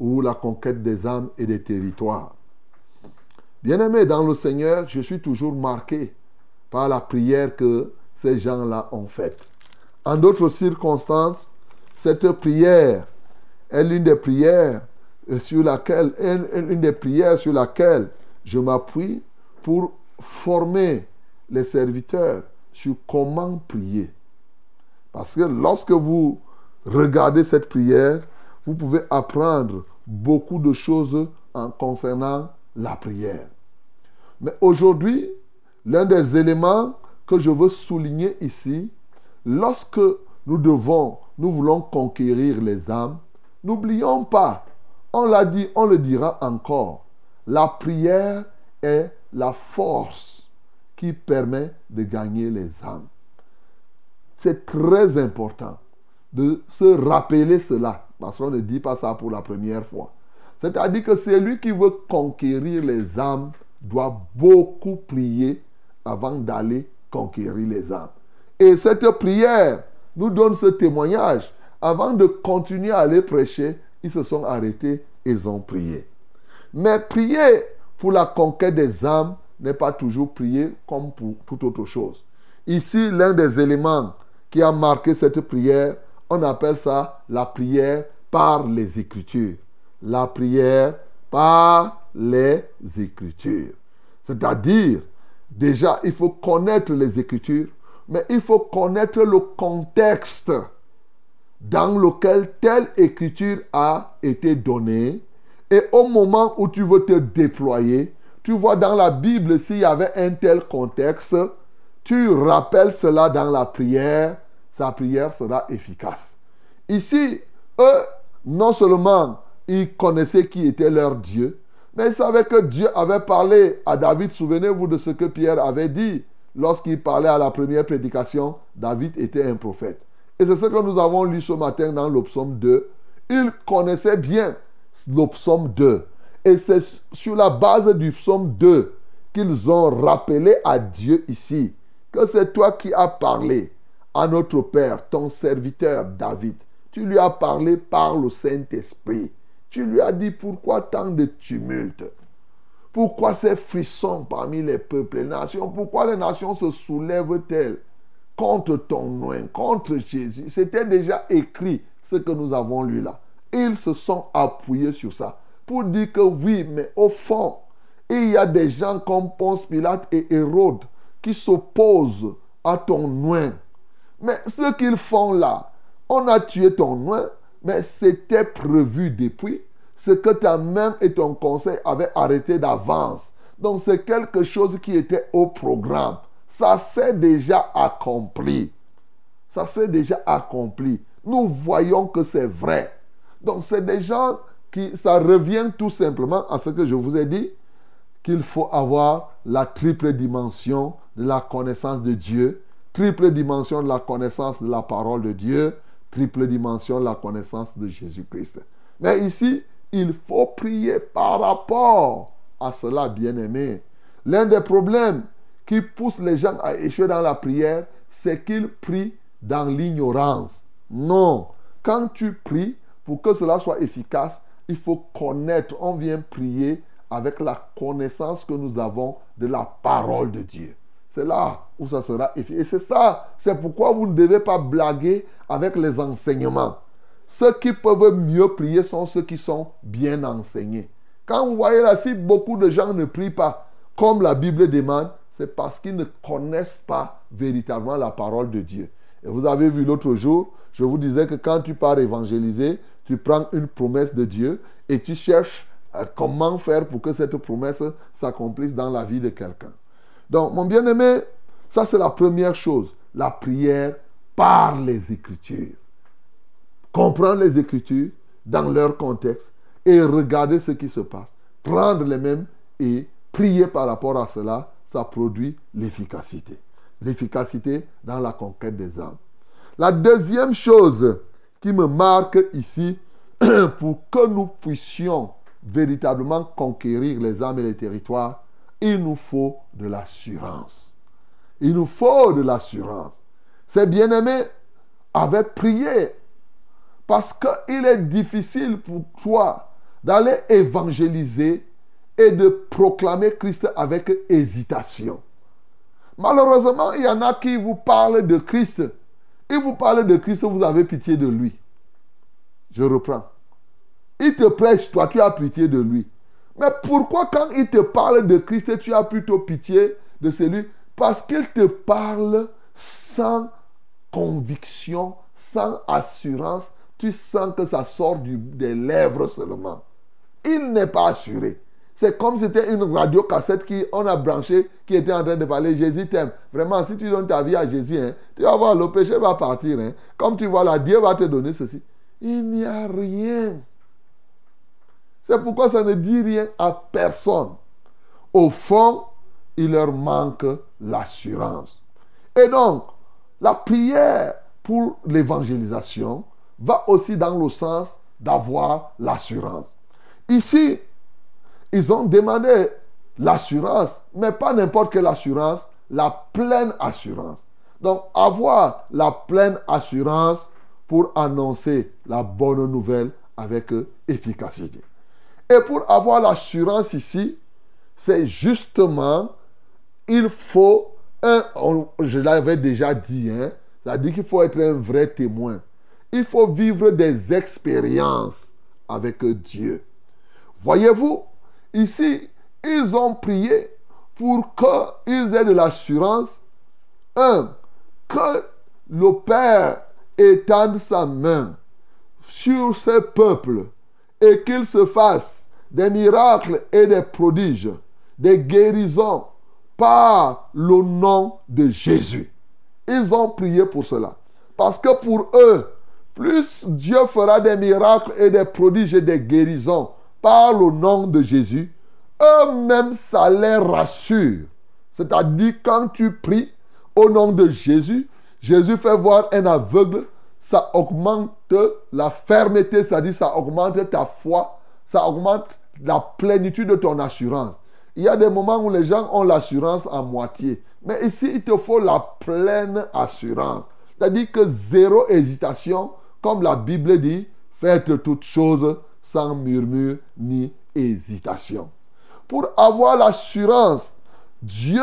ou la conquête des âmes et des territoires? Bien-aimé dans le Seigneur, je suis toujours marqué par la prière que ces gens-là ont faite. En d'autres circonstances, cette prière est l'une des prières sur laquelle, une des prières sur laquelle je m'appuie pour former les serviteurs sur comment prier. Parce que lorsque vous regardez cette prière, vous pouvez apprendre beaucoup de choses en concernant la prière. Mais aujourd'hui, l'un des éléments que je veux souligner ici, lorsque nous devons, nous voulons conquérir les âmes, n'oublions pas, on l'a dit, on le dira encore, la prière est la force qui permet de gagner les âmes. C'est très important de se rappeler cela, parce qu'on ne dit pas ça pour la première fois. C'est-à-dire que celui qui veut conquérir les âmes doit beaucoup prier avant d'aller conquérir les âmes. Et cette prière nous donne ce témoignage. Avant de continuer à aller prêcher, ils se sont arrêtés et ils ont prié. Mais prier pour la conquête des âmes n'est pas toujours prier comme pour toute autre chose. Ici, l'un des éléments qui a marqué cette prière, on appelle ça la prière par les Écritures. La prière par les Écritures. C'est-à-dire, déjà, il faut connaître les Écritures, mais il faut connaître le contexte dans lequel telle écriture a été donnée. Et au moment où tu veux te déployer, tu vois dans la Bible s'il y avait un tel contexte, tu rappelles cela dans la prière, sa prière sera efficace. Ici, eux, non seulement ils connaissaient qui était leur Dieu, mais ils savaient que Dieu avait parlé à David. Souvenez-vous de ce que Pierre avait dit lorsqu'il parlait à la première prédication. David était un prophète. Et c'est ce que nous avons lu ce matin dans le psaume 2. Ils connaissaient bien le psaume 2. Et c'est sur la base du psaume 2 qu'ils ont rappelé à Dieu ici que c'est toi qui as parlé à notre Père, ton serviteur David. Tu lui as parlé par le Saint-Esprit. Tu lui as dit pourquoi tant de tumulte Pourquoi ces frissons parmi les peuples, les nations? Pourquoi les nations se soulèvent-elles contre ton nom, contre Jésus? C'était déjà écrit ce que nous avons lu là. Ils se sont appuyés sur ça pour dire que oui, mais au fond, il y a des gens comme Ponce Pilate et Hérode qui s'opposent à ton nom. Mais ce qu'ils font là, on a tué ton nom, mais c'était prévu depuis ce que ta main et ton conseil avaient arrêté d'avance. Donc c'est quelque chose qui était au programme. Ça s'est déjà accompli. Ça s'est déjà accompli. Nous voyons que c'est vrai. Donc c'est des gens qui, ça revient tout simplement à ce que je vous ai dit, qu'il faut avoir la triple dimension de la connaissance de Dieu, triple dimension de la connaissance de la parole de Dieu, triple dimension la connaissance de Jésus-Christ. Mais ici, il faut prier par rapport à cela, bien-aimé. L'un des problèmes qui pousse les gens à échouer dans la prière, c'est qu'ils prient dans l'ignorance. Non. Quand tu pries, pour que cela soit efficace, il faut connaître. On vient prier avec la connaissance que nous avons de la parole de Dieu. C'est là où ça sera efficace. Et c'est ça, c'est pourquoi vous ne devez pas blaguer avec les enseignements. Ceux qui peuvent mieux prier sont ceux qui sont bien enseignés. Quand vous voyez là, si beaucoup de gens ne prient pas comme la Bible demande, c'est parce qu'ils ne connaissent pas véritablement la parole de Dieu. Et vous avez vu l'autre jour, je vous disais que quand tu pars évangéliser, tu prends une promesse de Dieu et tu cherches euh, comment faire pour que cette promesse s'accomplisse dans la vie de quelqu'un. Donc, mon bien-aimé, ça c'est la première chose, la prière par les Écritures. Comprendre les Écritures dans leur contexte et regarder ce qui se passe. Prendre les mêmes et prier par rapport à cela, ça produit l'efficacité. L'efficacité dans la conquête des âmes. La deuxième chose qui me marque ici, pour que nous puissions véritablement conquérir les âmes et les territoires, il nous faut de l'assurance. Il nous faut de l'assurance. Ces bien-aimés avaient prié parce qu'il est difficile pour toi d'aller évangéliser et de proclamer Christ avec hésitation. Malheureusement, il y en a qui vous parlent de Christ. Ils vous parlent de Christ, vous avez pitié de lui. Je reprends. Il te prêche, toi, tu as pitié de lui. Mais pourquoi quand il te parle de Christ, tu as plutôt pitié de celui? Parce qu'il te parle sans conviction, sans assurance. Tu sens que ça sort des lèvres seulement. Il n'est pas assuré. C'est comme si c'était une radio cassette qu'on a branché, qui était en train de parler Jésus t'aime. Vraiment, si tu donnes ta vie à Jésus, hein, tu vas voir, le péché va partir. Hein. Comme tu vois là, Dieu va te donner ceci. Il n'y a rien. C'est pourquoi ça ne dit rien à personne. Au fond, il leur manque l'assurance. Et donc, la prière pour l'évangélisation va aussi dans le sens d'avoir l'assurance. Ici, ils ont demandé l'assurance, mais pas n'importe quelle assurance, la pleine assurance. Donc, avoir la pleine assurance pour annoncer la bonne nouvelle avec efficacité. Et pour avoir l'assurance ici, c'est justement, il faut, un, je l'avais déjà dit, hein, c'est-à-dire qu'il faut être un vrai témoin. Il faut vivre des expériences avec Dieu. Voyez-vous, ici, ils ont prié pour qu'ils aient de l'assurance. Un, que le Père étende sa main sur ce peuple et qu'il se fasse des miracles et des prodiges, des guérisons par le nom de Jésus. Ils ont prié pour cela. Parce que pour eux, plus Dieu fera des miracles et des prodiges et des guérisons par le nom de Jésus, eux-mêmes, ça les rassure. C'est-à-dire, quand tu pries au nom de Jésus, Jésus fait voir un aveugle, ça augmente la fermeté, c'est-à-dire ça augmente ta foi, ça augmente la plénitude de ton assurance. Il y a des moments où les gens ont l'assurance à moitié. Mais ici, il te faut la pleine assurance. C'est-à-dire que zéro hésitation, comme la Bible dit, faites toutes choses sans murmure ni hésitation. Pour avoir l'assurance, Dieu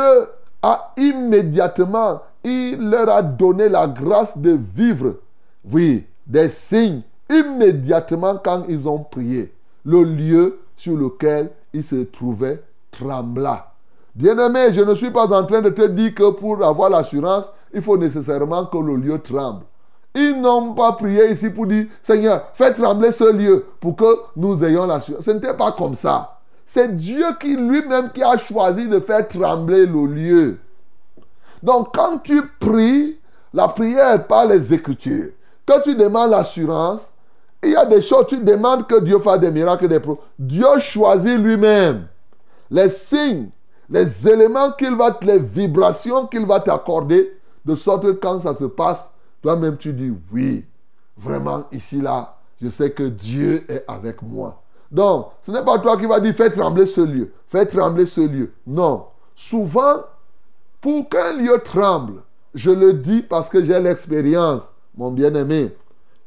a immédiatement, il leur a donné la grâce de vivre, oui, des signes, immédiatement quand ils ont prié. Le lieu sur lequel ils se trouvaient trembla. Bien-aimé, je ne suis pas en train de te dire que pour avoir l'assurance, il faut nécessairement que le lieu tremble. Ils n'ont pas prié ici pour dire, Seigneur, fais trembler ce lieu pour que nous ayons l'assurance. Ce n'était pas comme ça. C'est Dieu qui lui-même qui a choisi de faire trembler le lieu. Donc quand tu pries, la prière par les Écritures, quand tu demandes l'assurance, il y a des choses, tu demandes que Dieu fasse des miracles, des pro. Dieu choisit lui-même les signes, les éléments qu'il va, les vibrations qu'il va t'accorder, de sorte que quand ça se passe, toi-même tu dis oui, vraiment ici là, je sais que Dieu est avec moi. Donc, ce n'est pas toi qui vas dire fais trembler ce lieu, fais trembler ce lieu. Non. Souvent, pour qu'un lieu tremble, je le dis parce que j'ai l'expérience, mon bien-aimé.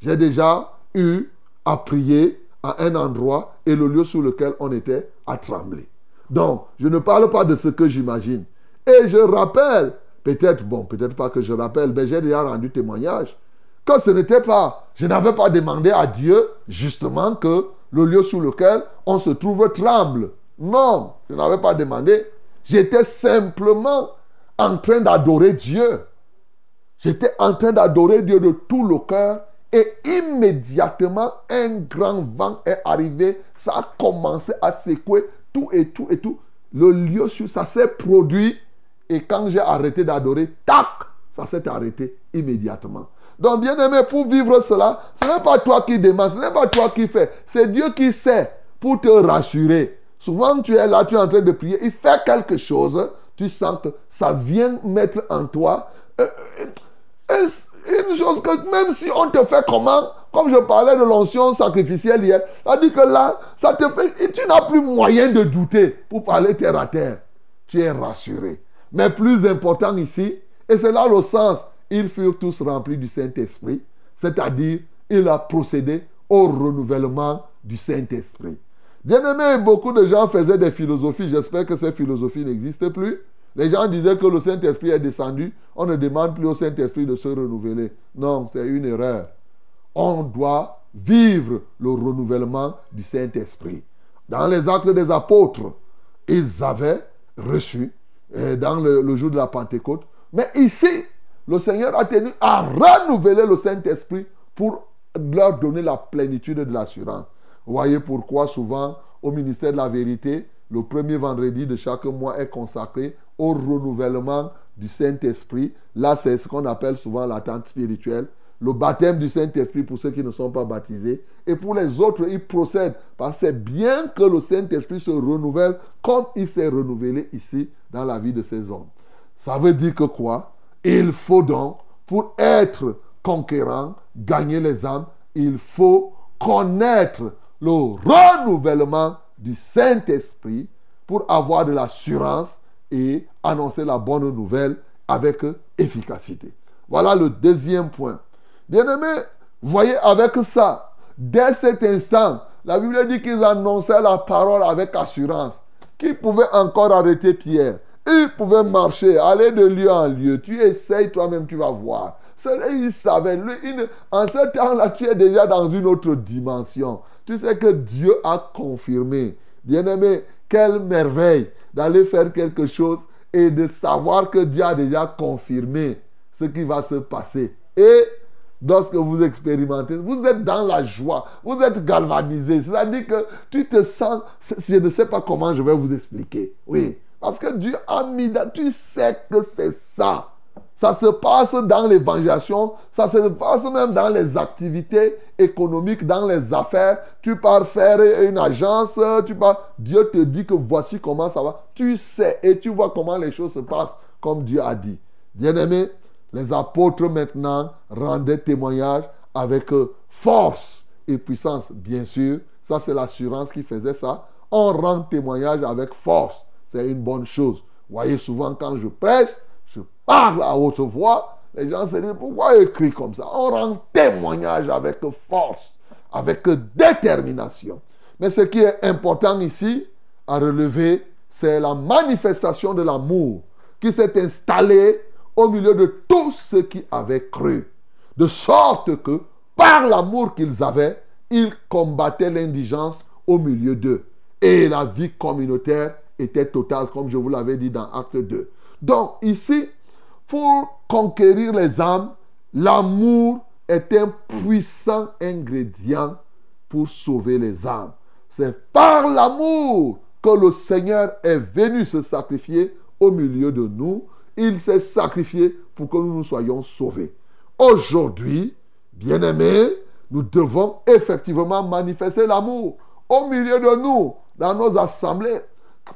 J'ai déjà eu à prier à un endroit et le lieu sur lequel on était a tremblé. Donc, je ne parle pas de ce que j'imagine. Et je rappelle, peut-être, bon, peut-être pas que je rappelle, mais j'ai déjà rendu témoignage, que ce n'était pas, je n'avais pas demandé à Dieu, justement, que le lieu sur lequel on se trouve tremble. Non, je n'avais pas demandé. J'étais simplement en train d'adorer Dieu. J'étais en train d'adorer Dieu de tout le cœur et immédiatement un grand vent est arrivé. Ça a commencé à secouer tout et tout et tout. Le lieu sur ça s'est produit et quand j'ai arrêté d'adorer, tac, ça s'est arrêté immédiatement. Donc, bien aimé, pour vivre cela, ce n'est pas toi qui demandes, ce n'est pas toi qui fais. C'est Dieu qui sait pour te rassurer. Souvent, tu es là, tu es en train de prier, il fait quelque chose, tu sens que ça vient mettre en toi euh, euh, une chose que même si on te fait comment, comme je parlais de l'onction sacrificielle hier, ça dit que là, ça te fait, et tu n'as plus moyen de douter pour parler terre à terre. Tu es rassuré. Mais plus important ici, et c'est là le sens, ils furent tous remplis du Saint-Esprit, c'est-à-dire il a procédé au renouvellement du Saint-Esprit. Bien aimé, beaucoup de gens faisaient des philosophies, j'espère que ces philosophies n'existent plus. Les gens disaient que le Saint-Esprit est descendu, on ne demande plus au Saint-Esprit de se renouveler. Non, c'est une erreur. On doit vivre le renouvellement du Saint-Esprit. Dans les actes des apôtres, ils avaient reçu euh, dans le, le jour de la Pentecôte. Mais ici, le Seigneur a tenu à renouveler le Saint-Esprit pour leur donner la plénitude de l'assurance. Vous voyez pourquoi souvent au ministère de la vérité, le premier vendredi de chaque mois est consacré au renouvellement du Saint-Esprit. Là, c'est ce qu'on appelle souvent l'attente spirituelle. Le baptême du Saint-Esprit pour ceux qui ne sont pas baptisés. Et pour les autres, il procède. Parce que c'est bien que le Saint-Esprit se renouvelle comme il s'est renouvelé ici dans la vie de ces hommes. Ça veut dire que quoi? Il faut donc, pour être conquérant, gagner les âmes, il faut connaître le renouvellement du Saint-Esprit pour avoir de l'assurance et annoncer la bonne nouvelle avec efficacité. Voilà le deuxième point. Bien-aimé, voyez avec ça, dès cet instant, la Bible dit qu'ils annonçaient la parole avec assurance. Qui pouvait encore arrêter Pierre? Ils pouvaient marcher, aller de lieu en lieu. Tu essayes toi-même, tu vas voir. Ils savaient. Lui, il en ce temps-là, tu es déjà dans une autre dimension. Tu sais que Dieu a confirmé. Bien-aimé, quelle merveille d'aller faire quelque chose et de savoir que Dieu a déjà confirmé ce qui va se passer. Et lorsque vous expérimentez, vous êtes dans la joie, vous êtes galvanisé. C'est-à-dire que tu te sens, je ne sais pas comment je vais vous expliquer. Oui, parce que Dieu a mis, dans- tu sais que c'est ça. Ça se passe dans l'évangélisation, ça se passe même dans les activités économiques, dans les affaires. Tu pars faire une agence, tu pars, Dieu te dit que voici comment ça va. Tu sais et tu vois comment les choses se passent comme Dieu a dit. Bien-aimé, les apôtres maintenant rendaient témoignage avec euh, force et puissance, bien sûr. Ça, c'est l'assurance qui faisait ça. On rend témoignage avec force. C'est une bonne chose. Vous voyez, souvent quand je prêche, parle à haute voix. Les gens se disent, pourquoi écrit comme ça? On rend témoignage avec force, avec détermination. Mais ce qui est important ici à relever, c'est la manifestation de l'amour qui s'est installée au milieu de tous ceux qui avaient cru. De sorte que, par l'amour qu'ils avaient, ils combattaient l'indigence au milieu d'eux. Et la vie communautaire était totale, comme je vous l'avais dit dans Acte 2. Donc, ici, pour conquérir les âmes, l'amour est un puissant ingrédient pour sauver les âmes. C'est par l'amour que le Seigneur est venu se sacrifier au milieu de nous. Il s'est sacrifié pour que nous nous soyons sauvés. Aujourd'hui, bien-aimés, nous devons effectivement manifester l'amour au milieu de nous, dans nos assemblées,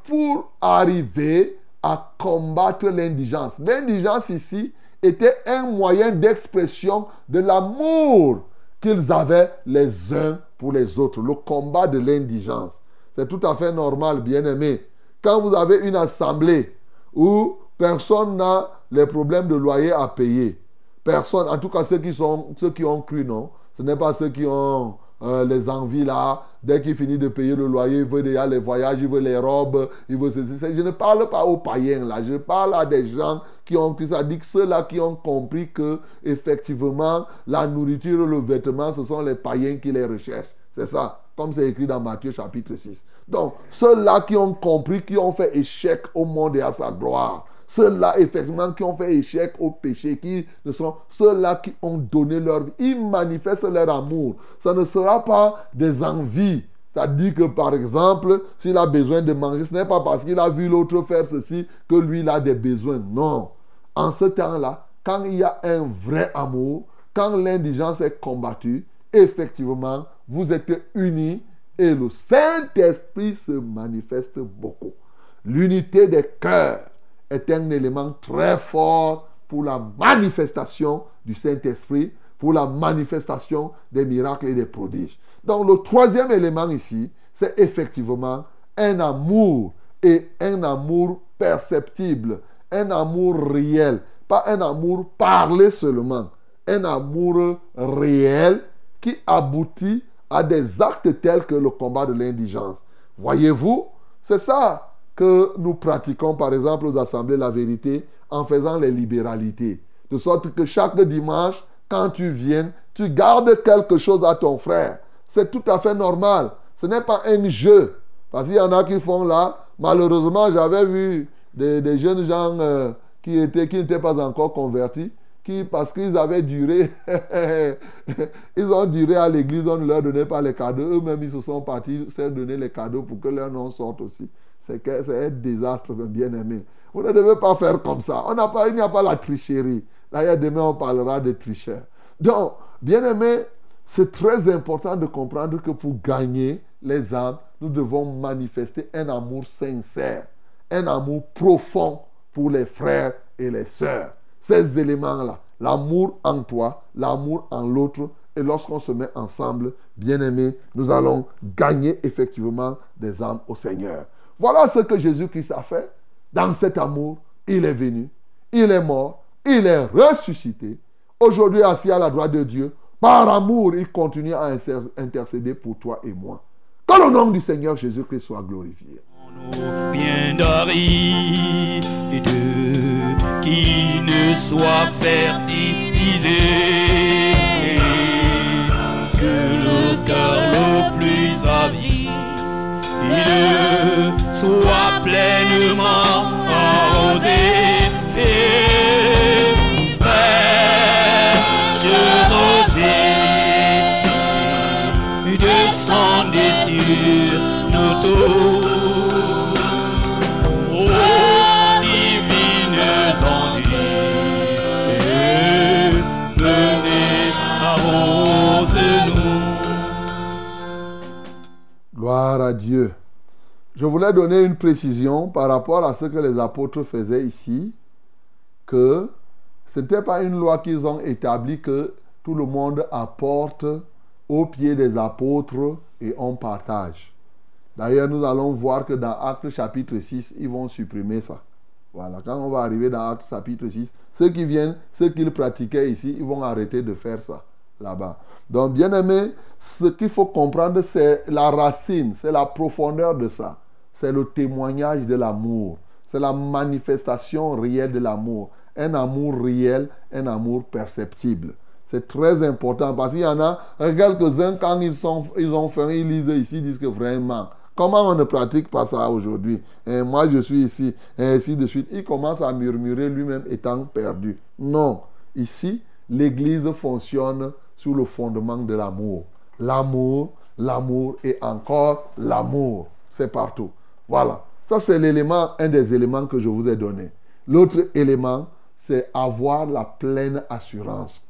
pour arriver à combattre l'indigence. L'indigence ici était un moyen d'expression de l'amour qu'ils avaient les uns pour les autres, le combat de l'indigence. C'est tout à fait normal, bien-aimé. Quand vous avez une assemblée où personne n'a les problèmes de loyer à payer, personne, en tout cas ceux qui, sont, ceux qui ont cru, non, ce n'est pas ceux qui ont euh, les envies là, dès qu'il finit de payer le loyer, il veut déjà les voyages, il veut les robes, il veut ceci. Je ne parle pas aux païens là, je parle à des gens qui ont cru ça. dit que ceux-là qui ont compris que effectivement la nourriture, le vêtement, ce sont les païens qui les recherchent. C'est ça, comme c'est écrit dans Matthieu chapitre 6. Donc, ceux-là qui ont compris, qui ont fait échec au monde et à sa gloire, ceux-là, effectivement, qui ont fait échec au péché, qui ne sont ceux-là qui ont donné leur vie, ils manifestent leur amour. Ça ne sera pas des envies. C'est-à-dire que, par exemple, s'il a besoin de manger, ce n'est pas parce qu'il a vu l'autre faire ceci que lui, il a des besoins. Non. En ce temps-là, quand il y a un vrai amour, quand l'indigence est combattue, effectivement, vous êtes unis et le Saint-Esprit se manifeste beaucoup. L'unité des cœurs est un élément très fort pour la manifestation du Saint-Esprit, pour la manifestation des miracles et des prodiges. Donc le troisième élément ici, c'est effectivement un amour et un amour perceptible, un amour réel, pas un amour parlé seulement, un amour réel qui aboutit à des actes tels que le combat de l'indigence. Voyez-vous, c'est ça que nous pratiquons par exemple aux assemblées La Vérité en faisant les libéralités. De sorte que chaque dimanche, quand tu viens, tu gardes quelque chose à ton frère. C'est tout à fait normal. Ce n'est pas un jeu. Parce qu'il y en a qui font là. Malheureusement, j'avais vu des, jeunes gens euh, qui étaient qui n'étaient pas encore convertis, qui, parce qu'ils avaient duré, ils ont duré à l'église, on ne leur donnait pas les cadeaux. Eux-mêmes, ils se sont partis se donner les cadeaux pour que leur nom sorte aussi. C'est un désastre, bien aimé. Vous ne devez pas faire comme ça. On pas, il n'y a pas la tricherie. D'ailleurs, demain, on parlera de tricheurs. Donc, bien aimé, c'est très important de comprendre que pour gagner les âmes, nous devons manifester un amour sincère, un amour profond pour les frères et les sœurs. Ces éléments-là, l'amour en toi, l'amour en l'autre, et lorsqu'on se met ensemble, bien aimé, nous allons gagner effectivement des âmes au Seigneur. Voilà ce que Jésus-Christ a fait. Dans cet amour, il est venu, il est mort, il est ressuscité. Aujourd'hui, assis à la droite de Dieu, Par amour, il continue à inter- intercéder pour toi et moi. Que le nom du Seigneur Jésus-Christ soit glorifié. ne soit fertilisé, que le cœur le plus soit pleinement arrosé. Et fraîche rosée, descendez sur nos tours. À Dieu. Je voulais donner une précision par rapport à ce que les apôtres faisaient ici, que ce n'était pas une loi qu'ils ont établie que tout le monde apporte au pied des apôtres et on partage. D'ailleurs, nous allons voir que dans Actes chapitre 6, ils vont supprimer ça. Voilà, quand on va arriver dans Actes chapitre 6, ceux qui viennent, ceux qu'ils pratiquaient ici, ils vont arrêter de faire ça là-bas. Donc, bien aimé, ce qu'il faut comprendre, c'est la racine, c'est la profondeur de ça. C'est le témoignage de l'amour. C'est la manifestation réelle de l'amour. Un amour réel, un amour perceptible. C'est très important parce qu'il y en a quelques-uns, quand ils, sont, ils ont faim, ils lisent ici, ils disent que vraiment, comment on ne pratique pas ça aujourd'hui? Et Moi, je suis ici, et ainsi de suite. Il commence à murmurer lui-même étant perdu. Non, ici, l'Église fonctionne sur le fondement de l'amour. L'amour, l'amour et encore l'amour. C'est partout. Voilà. Ça, c'est l'élément, un des éléments que je vous ai donné. L'autre élément, c'est avoir la pleine assurance.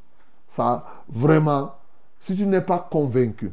Ça, vraiment, si tu n'es pas convaincu,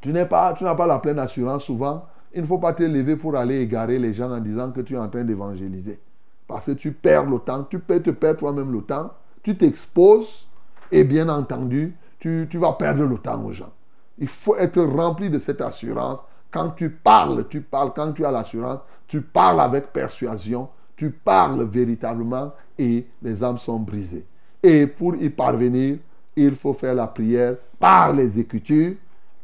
tu n'es pas, n'as pas la pleine assurance souvent, il ne faut pas te lever pour aller égarer les gens en disant que tu es en train d'évangéliser. Parce que tu perds le temps, tu peux te perdre toi-même le temps, tu t'exposes et bien entendu, tu, tu vas perdre le temps aux gens. Il faut être rempli de cette assurance. Quand tu parles, tu parles, quand tu as l'assurance, tu parles avec persuasion, tu parles véritablement et les âmes sont brisées. Et pour y parvenir, il faut faire la prière par les Écritures,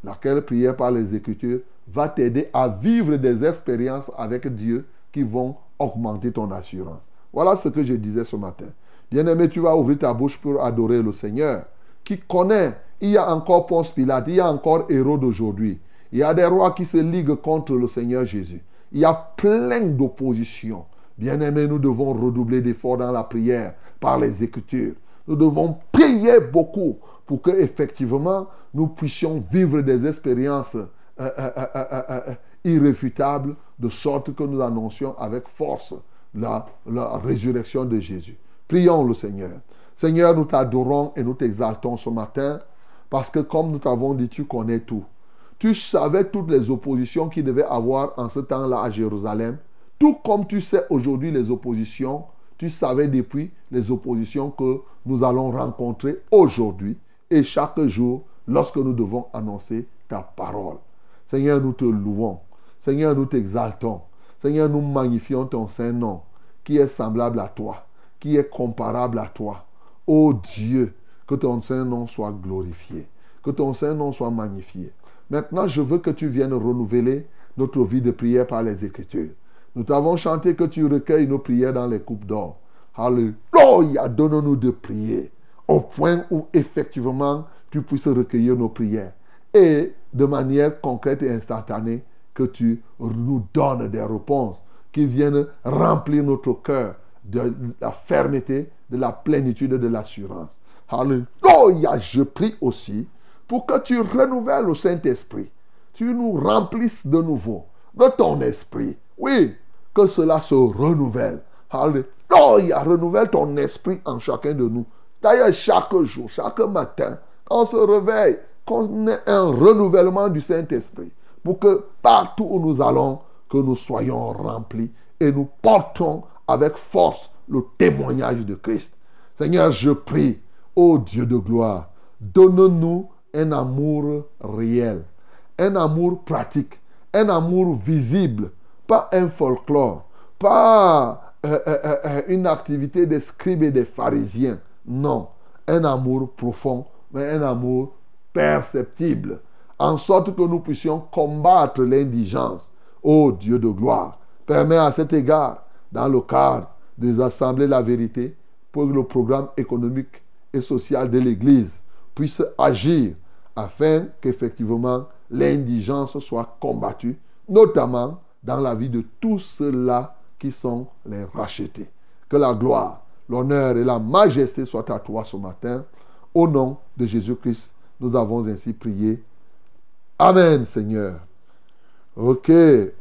laquelle prière par les Écritures va t'aider à vivre des expériences avec Dieu qui vont augmenter ton assurance. Voilà ce que je disais ce matin. Bien-aimé, tu vas ouvrir ta bouche pour adorer le Seigneur, qui connaît, il y a encore Ponce Pilate, il y a encore Hérode d'aujourd'hui. Il y a des rois qui se liguent contre le Seigneur Jésus. Il y a plein d'oppositions. Bien-aimé, nous devons redoubler d'efforts dans la prière par les Écritures. Nous devons prier beaucoup pour que effectivement nous puissions vivre des expériences euh, euh, euh, irréfutables de sorte que nous annoncions avec force la, la résurrection de Jésus. Prions le Seigneur. Seigneur, nous t'adorons et nous t'exaltons ce matin parce que comme nous t'avons dit, tu connais tout. Tu savais toutes les oppositions qu'il devait avoir en ce temps-là à Jérusalem. Tout comme tu sais aujourd'hui les oppositions, tu savais depuis les oppositions que nous allons rencontrer aujourd'hui et chaque jour lorsque nous devons annoncer ta parole. Seigneur, nous te louons. Seigneur, nous t'exaltons. Seigneur, nous magnifions ton saint nom qui est semblable à toi, qui est comparable à toi. Ô Dieu, que ton saint nom soit glorifié, que ton saint nom soit magnifié. Maintenant, je veux que tu viennes renouveler notre vie de prière par les Écritures. Nous t'avons chanté que tu recueilles nos prières dans les coupes d'or. Alléluia, donne-nous de prier au point où effectivement tu puisses recueillir nos prières. Et de manière concrète et instantanée, que tu nous donnes des réponses qui viennent remplir notre cœur de la fermeté, de la plénitude, de l'assurance. Alléluia, je prie aussi pour que tu renouvelles le Saint-Esprit. Tu nous remplisses de nouveau de ton esprit. Oui, que cela se renouvelle. Alléluia, renouvelle ton esprit en chacun de nous. D'ailleurs, chaque jour, chaque matin, on se réveille, qu'on ait un renouvellement du Saint-Esprit. Pour que partout où nous allons, que nous soyons remplis et nous portons avec force le témoignage de Christ. Seigneur, je prie, ô Dieu de gloire, donne-nous un amour réel, un amour pratique, un amour visible, pas un folklore, pas euh, euh, euh, une activité des scribes et des pharisiens. Non, un amour profond, mais un amour perceptible, en sorte que nous puissions combattre l'indigence. Ô Dieu de gloire, permets à cet égard, dans le cadre des assemblées La Vérité, pour que le programme économique et social de l'Église puisse agir afin qu'effectivement l'indigence soit combattue, notamment dans la vie de tous ceux-là qui sont les rachetés. Que la gloire, l'honneur et la majesté soient à toi ce matin. Au nom de Jésus-Christ, nous avons ainsi prié. Amen, Seigneur. Ok,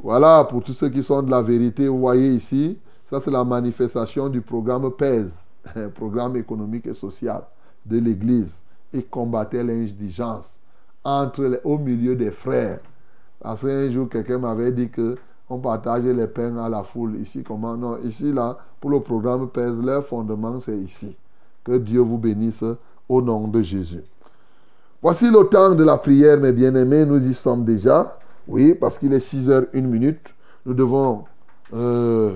voilà pour tous ceux qui sont de la vérité. Vous voyez ici, ça c'est la manifestation du programme PES, un programme économique et social de l'Église. Et combattait l'indigence entre les- au milieu des frères. Parce qu'un jour, quelqu'un m'avait dit que on partageait les pains à la foule. Ici, comment? Non, ici, là, pour le programme PES, leur fondement, c'est ici. Que Dieu vous bénisse au nom de Jésus. Voici le temps de la prière, mes bien-aimés. Nous y sommes déjà. Oui, parce qu'il est 6 heures 1 minute. Nous devons euh,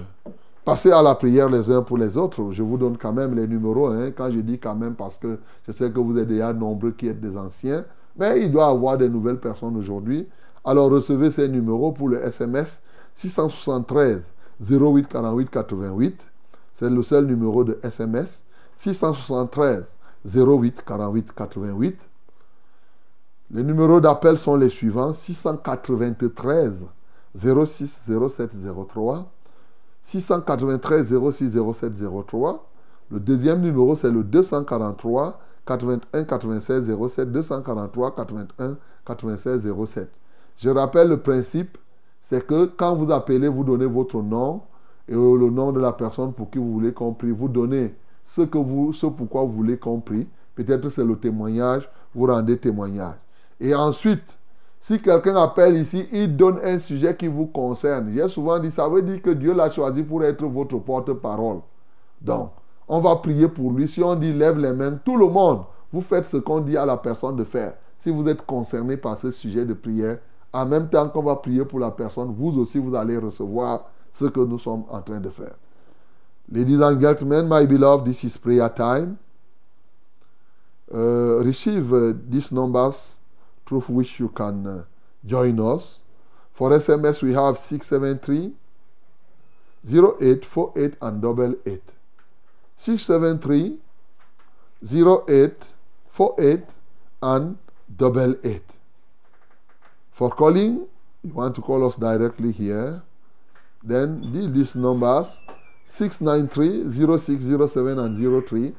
passer à la prière les uns pour les autres. Je vous donne quand même les numéros. hein, quand je dis quand même, parce que je sais que vous êtes déjà nombreux qui êtes des anciens. Mais il doit y avoir des nouvelles personnes aujourd'hui. Alors recevez ces numéros pour le SMS 673 08 48 88. C'est le seul numéro de SMS. 673 08 48 88. Les numéros d'appel sont les suivants 693 06 07 03, 693 06 07 03. Le deuxième numéro, c'est le 243 81 96 07 243 81 96 07. Je rappelle le principe, c'est que quand vous appelez, vous donnez votre nom et le nom de la personne pour qui vous voulez qu'on prie. Vous donnez ce, que vous, ce pourquoi vous voulez qu'on. Peut-être c'est le témoignage, vous rendez témoignage. Et ensuite, si quelqu'un appelle ici, il donne un sujet qui vous concerne. J'ai souvent dit, ça veut dire que Dieu l'a choisi pour être votre porte-parole. Donc, on va prier pour lui. Si on dit lève les mains, tout le monde, vous faites ce qu'on dit à la personne de faire. Si vous êtes concerné par ce sujet de prière, en même temps qu'on va prier pour la personne, vous aussi, vous allez recevoir ce que nous sommes en train de faire. Ladies and gentlemen, my beloved, this is prayer time. Uh, receive uh, these numbers through which you can uh, join us. For SMS, we have 673 0848 and double eight. 673 0848 and double eight. For calling, you want to call us directly here, then these numbers 693 0607 and 03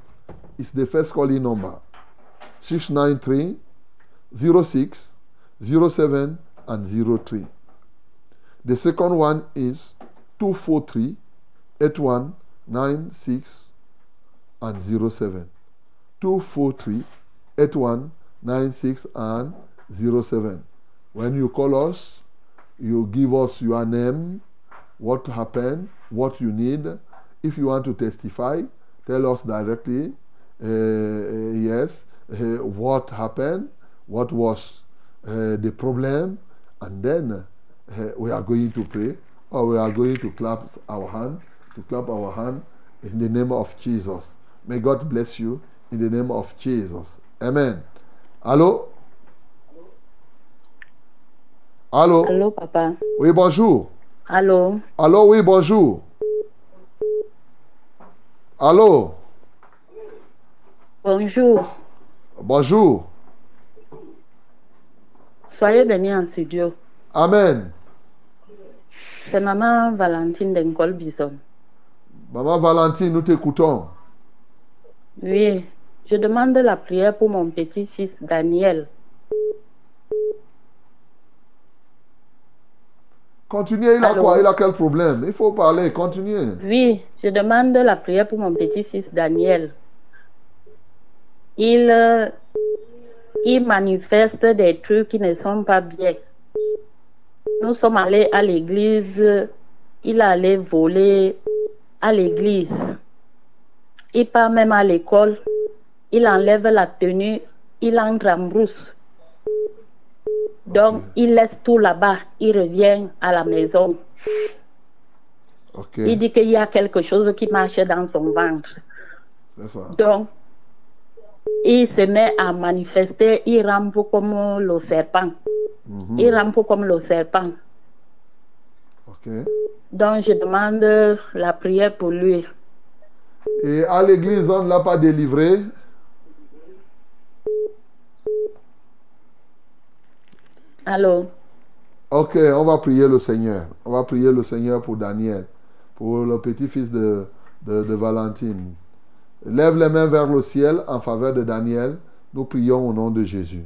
is the first calling number. 693 06 07 and 03. The second one is 243 81 96 and 07. 243 81 96 and 07. When you call us, you give us your name, what happened, what you need. If you want to testify, tell us directly, uh, yes, uh, what happened, what was uh, the problem, and then uh, we are going to pray, or we are going to clap our hand, to clap our hand in the name of Jesus. May God bless you in the name of Jesus. Amen. Allô? Allô? Allô, papa. Oui, bonjour. Allô. Allô, oui, bonjour. Allô? Bonjour. Bonjour. Soyez bénis en studio. Amen. C'est maman Valentine d'Encol Bison. Maman Valentine, nous t'écoutons. Oui, je demande la prière pour mon petit-fils Daniel. Continuez, il a Allô? quoi? Il a quel problème? Il faut parler, continuez. Oui, je demande la prière pour mon petit-fils Daniel. Il, euh, il manifeste des trucs qui ne sont pas bien. Nous sommes allés à l'église. Il allait voler à l'église. Il part même à l'école. Il enlève la tenue. Il entre en brousse. Donc, il laisse tout là-bas. Il revient à la maison. Il dit qu'il y a quelque chose qui marche dans son ventre. Ça. Donc, il se met à manifester, il rampe comme le serpent. Mhm. Il rampe comme le serpent. Ok. Donc je demande la prière pour lui. Et à l'église, on ne l'a pas délivré. Allô? Ok, on va prier le Seigneur. On va prier le Seigneur pour Daniel, pour le petit-fils de, de, de Valentine. Lève les mains vers le ciel en faveur de Daniel. Nous prions au nom de Jésus.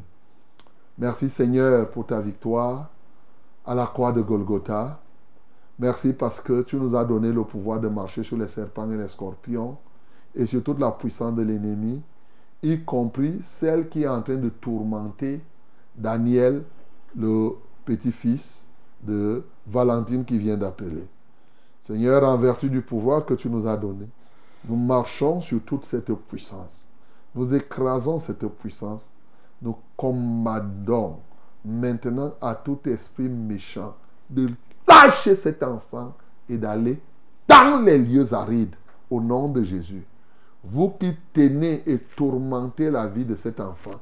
Merci Seigneur pour ta victoire à la croix de Golgotha. Merci parce que tu nous as donné le pouvoir de marcher sur les serpents et les scorpions et sur toute la puissance de l'ennemi, y compris celle qui est en train de tourmenter Daniel, le petit-fils de Valentine qui vient d'appeler. Seigneur, en vertu du pouvoir que tu nous as donné, nous marchons sur toute cette puissance. Nous écrasons cette puissance. Nous commandons maintenant à tout esprit méchant de lâcher cet enfant et d'aller dans les lieux arides au nom de Jésus. Vous qui tenez et tourmentez la vie de cet enfant,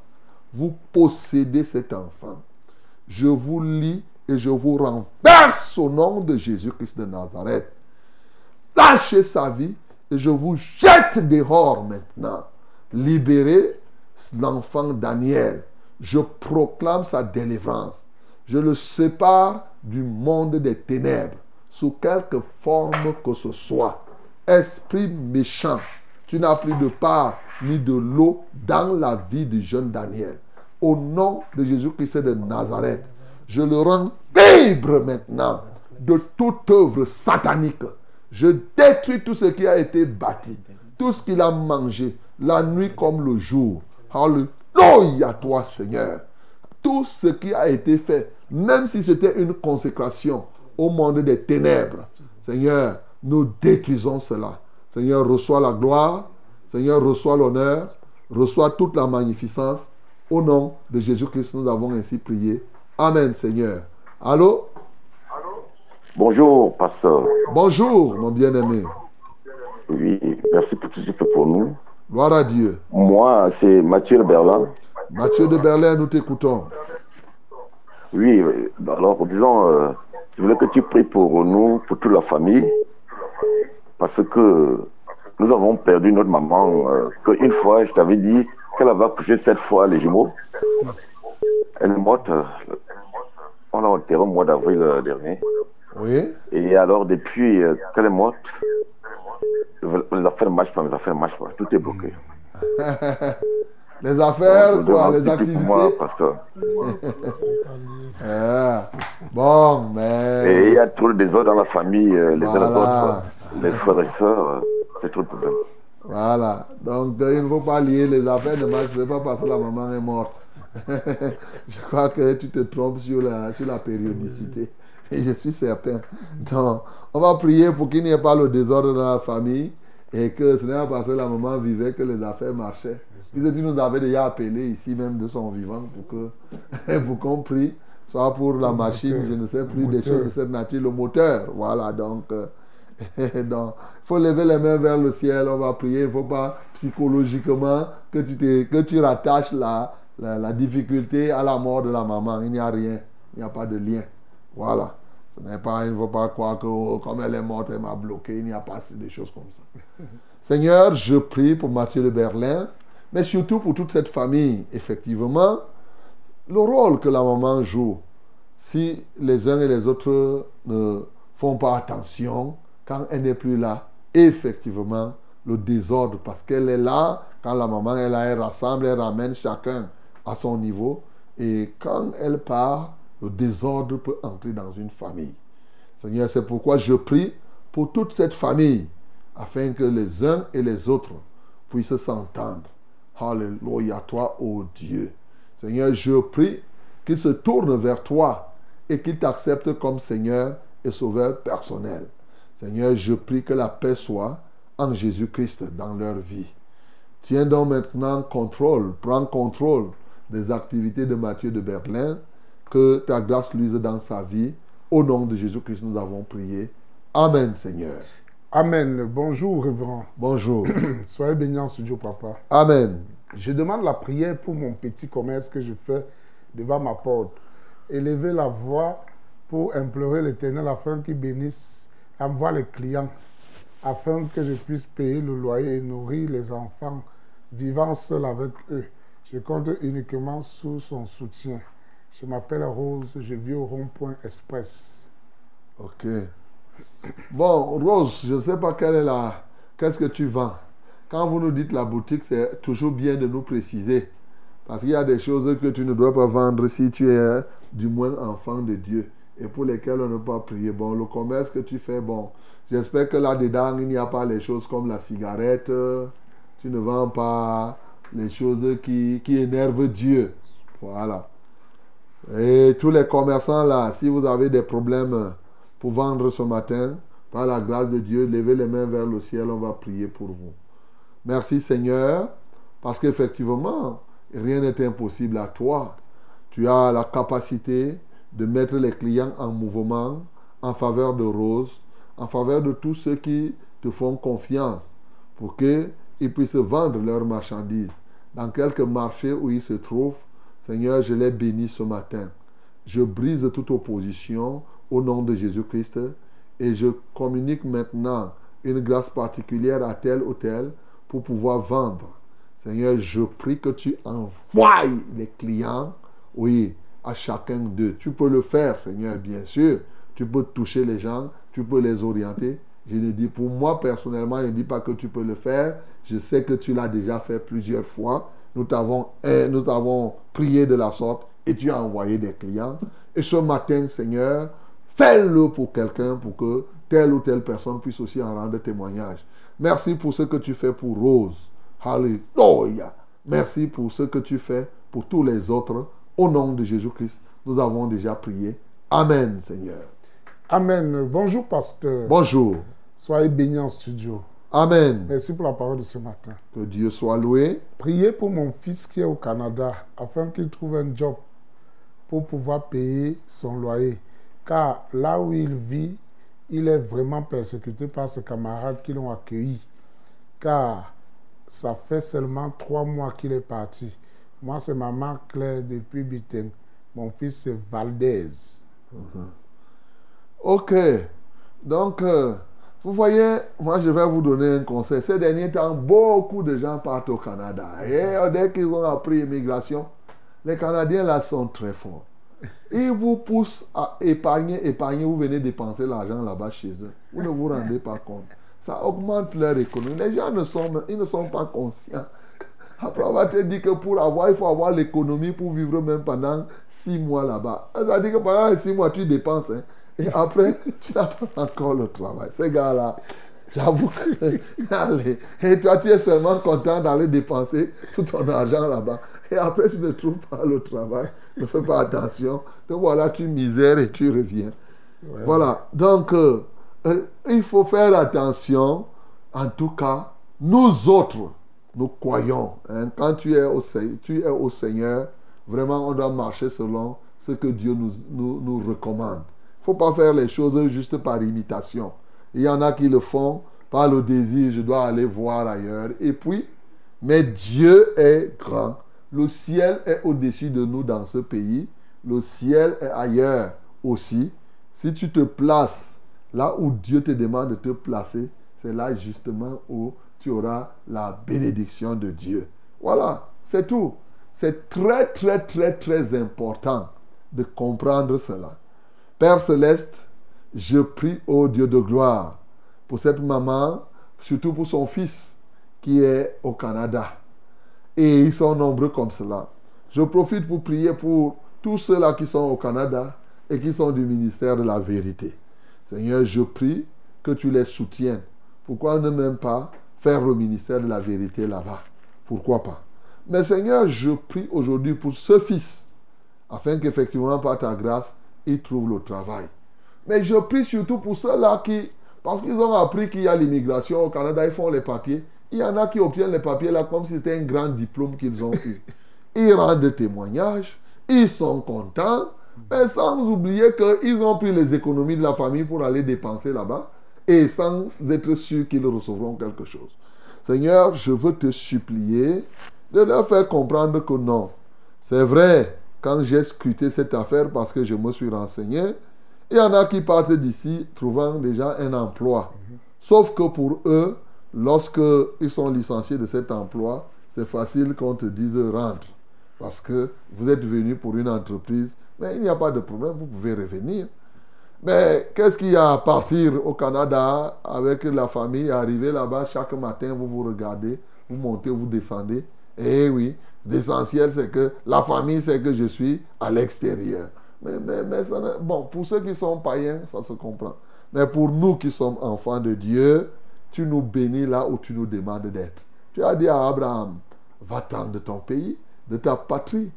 vous possédez cet enfant. Je vous lis et je vous renverse au nom de Jésus-Christ de Nazareth. Lâchez sa vie et je vous jette dehors maintenant. Libérez l'enfant Daniel. Je proclame sa délivrance. Je le sépare du monde des ténèbres, sous quelque forme que ce soit. Esprit méchant, tu n'as plus de part ni de l'eau dans la vie du jeune Daniel. Au nom de Jésus-Christ de Nazareth, je le rends libre maintenant de toute œuvre satanique. Je détruis tout ce qui a été bâti, tout ce qu'il a mangé, la nuit comme le jour. Alléluia toi Seigneur. Tout ce qui a été fait, même si c'était une consécration au monde des ténèbres. Seigneur, nous détruisons cela. Seigneur, reçois la gloire. Seigneur, reçois l'honneur. Reçois toute la magnificence. Au nom de Jésus-Christ, nous avons ainsi prié. Amen, Seigneur. Allô? Bonjour, pasteur. Bonjour, mon bien-aimé. Oui, merci pour tout ce que tu fais pour nous. Gloire à Dieu. Moi, c'est Mathieu de Berlin. Mathieu de Berlin, nous t'écoutons. Oui, alors disons, euh, je voulais que tu pries pour nous, pour toute la famille, parce que nous avons perdu notre maman, euh, qu'une fois, je t'avais dit qu'elle avait accouché sept fois les jumeaux. Elle est morte, euh, on l'a enterrée au mois d'avril dernier. Oui. Et alors, depuis euh, qu'elle est morte, les affaires ne marchent pas, les affaires ne marchent pas, tout est bloqué. les affaires, quoi, les activités. moi, pasteur. Ah, Bon, mais. Et il y a trop de désordre dans la famille, euh, les uns les Voilà. autres, les frères et sœurs, c'est trop de problème. Voilà. Donc, il ne faut pas lier les affaires ne marchent pas parce que la maman est morte. je crois que tu te trompes sur la, sur la périodicité. Et je suis certain. Donc, on va prier pour qu'il n'y ait pas le désordre dans la famille et que ce n'est pas parce que la maman vivait que les affaires marchaient. Puisque tu nous avais déjà appelé ici même de son vivant pour que pour qu'on prie, soit pour la machine, moteur. je ne sais plus, des moteur. choses de cette nature, le moteur. Voilà, donc. euh, donc, il faut lever les mains vers le ciel, on va prier. Il ne faut pas psychologiquement que tu, te- que tu rattaches la, la, la difficulté à la mort de la maman. Il n'y a rien, il n'y a pas de lien. Voilà. Ce n'est pas, il ne faut pas croire que oh, comme elle est morte, elle m'a bloqué. Il n'y a pas des choses comme ça. Seigneur, je prie pour Mathieu de Berlin, mais surtout pour toute cette famille. Effectivement, le rôle que la maman joue, si les uns et les autres ne font pas attention, quand elle n'est plus là, effectivement, le désordre, parce qu'elle est là, quand la maman est là, elle rassemble, elle ramène chacun à son niveau, et quand elle part, le désordre peut entrer dans une famille. Seigneur, c'est pourquoi je prie pour toute cette famille, afin que les uns et les autres puissent s'entendre. Alléluia, toi, ô Dieu. Seigneur, je prie qu'ils se tournent vers toi et qu'ils t'acceptent comme Seigneur et Sauveur personnel. Seigneur, je prie que la paix soit en Jésus-Christ dans leur vie. Tiens donc maintenant contrôle, prends contrôle des activités de Matthieu de Berlin, que ta grâce luise dans sa vie. Au nom de Jésus-Christ, nous avons prié. Amen, Seigneur. Amen. Bonjour, révérend. Bonjour. Soyez bénis en studio, papa. Amen. Je demande la prière pour mon petit commerce que je fais devant ma porte. Élever la voix pour implorer l'Éternel afin qu'il bénisse, envoie les clients, afin que je puisse payer le loyer et nourrir les enfants vivant seul avec eux. Je compte uniquement sous son soutien. Je m'appelle Rose, je vis au rond-point express. Ok. Bon, Rose, je ne sais pas quelle est la... Qu'est-ce que tu vends Quand vous nous dites la boutique, c'est toujours bien de nous préciser. Parce qu'il y a des choses que tu ne dois pas vendre si tu es euh, du moins enfant de Dieu et pour lesquelles on ne peut pas prier. Bon, le commerce que tu fais, bon, j'espère que là-dedans, il n'y a pas les choses comme la cigarette. Tu ne vends pas les choses qui, qui énervent Dieu. Voilà. Et tous les commerçants là, si vous avez des problèmes pour vendre ce matin, par la grâce de Dieu, levez les mains vers le ciel, on va prier pour vous. Merci Seigneur, parce qu'effectivement, rien n'est impossible à toi. Tu as la capacité de mettre les clients en mouvement en faveur de Rose, en faveur de tous ceux qui te font confiance, pour qu'ils puissent vendre leurs marchandises dans quelque marché où ils se trouvent. Seigneur, je les bénis ce matin. Je brise toute opposition au nom de Jésus-Christ et je communique maintenant une grâce particulière à tel ou tel pour pouvoir vendre. Seigneur, je prie que tu envoies les clients, oui, à chacun d'eux. Tu peux le faire, Seigneur, bien sûr. Tu peux toucher les gens, tu peux les orienter. Je ne dis pour moi personnellement, je ne dis pas que tu peux le faire. Je sais que tu l'as déjà fait plusieurs fois. Nous t'avons, eh, nous prié de la sorte et tu as envoyé des clients. Et ce matin, Seigneur, fais-le pour quelqu'un pour que telle ou telle personne puisse aussi en rendre témoignage. Merci pour ce que tu fais pour Rose. Alléluia. Merci pour ce que tu fais pour tous les autres. Au nom de Jésus-Christ, nous avons déjà prié. Amen, Seigneur. Amen. Bonjour, pasteur. Bonjour. Soyez bénis en studio. Amen. Merci pour la parole de ce matin. Que Dieu soit loué. Priez pour mon fils qui est au Canada afin qu'il trouve un job pour pouvoir payer son loyer. Car là où il vit, il est vraiment persécuté par ses camarades qui l'ont accueilli. Car ça fait seulement trois mois qu'il est parti. Moi, c'est maman Claire depuis Bitten. Mon fils, c'est Valdez. Ok. Donc, euh, vous voyez, moi, je vais vous donner un conseil. Ces derniers temps, beaucoup de gens partent au Canada. Et dès qu'ils ont appris l'immigration, les Canadiens là sont très forts. Ils vous poussent à épargner, épargner, vous venez dépenser l'argent là-bas chez eux. Vous ne vous rendez pas compte. Ça augmente leur économie. Les gens ne sont, ils ne sont pas conscients. Après, on va te dire que pour avoir, il faut avoir l'économie pour vivre même pendant six mois là-bas. Ça veut dire que pendant les six mois, tu dépenses. hein. Et après, tu n'as pas encore le travail. Ces gars-là, j'avoue que... Allez. Et toi, tu es seulement content d'aller dépenser tout ton argent là-bas. Et après, tu ne trouves pas le travail. Ne fais pas attention. Donc voilà, tu misères et tu reviens. Voilà. Donc, euh, euh, il faut faire attention. En tout cas, nous autres, nous croyons. hein, quand tu es, au, tu es au Seigneur, vraiment, on doit marcher selon ce que Dieu nous, nous, nous recommande. Faut pas faire les choses juste par imitation. Il y en a qui le font par le désir, je dois aller voir ailleurs. Et puis, mais Dieu est grand. Le ciel est au-dessus de nous dans ce pays. Le ciel est ailleurs aussi. Si tu te places là où Dieu te demande de te placer, c'est là justement où tu auras la bénédiction de Dieu. Voilà, c'est tout. C'est très, très, très, très important de comprendre cela. Père céleste, je prie au Dieu de gloire pour cette maman, surtout pour son fils qui est au Canada. Et ils sont nombreux comme cela. Je profite pour prier pour tous ceux-là qui sont au Canada et qui sont du ministère de la vérité. Seigneur, je prie que tu les soutiennes. Pourquoi ne même pas faire le ministère de la vérité là-bas? Pourquoi pas? Mais Seigneur, je prie aujourd'hui pour ce fils, afin qu'effectivement, par ta grâce, il trouve le travail. Mais je prie surtout pour ceux-là qui, parce qu'ils ont appris qu'il y a l'immigration au Canada, ils font les papiers. Il y en a qui obtiennent les papiers là comme si c'était un grand diplôme qu'ils ont eu. Ils rendent des témoignages, ils sont contents, mais sans oublier qu'ils ont pris les économies de la famille pour aller dépenser là-bas et sans être sûrs qu'ils recevront quelque chose. Seigneur, je veux te supplier de leur faire comprendre que non. C'est vrai, quand j'ai scruté cette affaire parce que je me suis renseigné, il y en a qui partent d'ici trouvant déjà un emploi. Sauf que pour eux, lorsque ils sont licenciés de cet emploi, c'est facile qu'on te dise rentre. Parce que vous êtes venu pour une entreprise, mais il n'y a pas de problème, vous pouvez revenir. Mais qu'est-ce qu'il y a à partir au Canada avec la famille, arriver là-bas chaque matin, vous vous regardez, vous montez, vous descendez? Eh oui, l'essentiel c'est que la famille c'est que je suis à l'extérieur. Mais, mais, mais bon, pour ceux qui sont païens, ça se comprend. Mais pour nous qui sommes enfants de Dieu, tu nous bénis là où tu nous demandes d'être. Tu as dit à Abraham, va-t'en de ton pays, de ta patrie,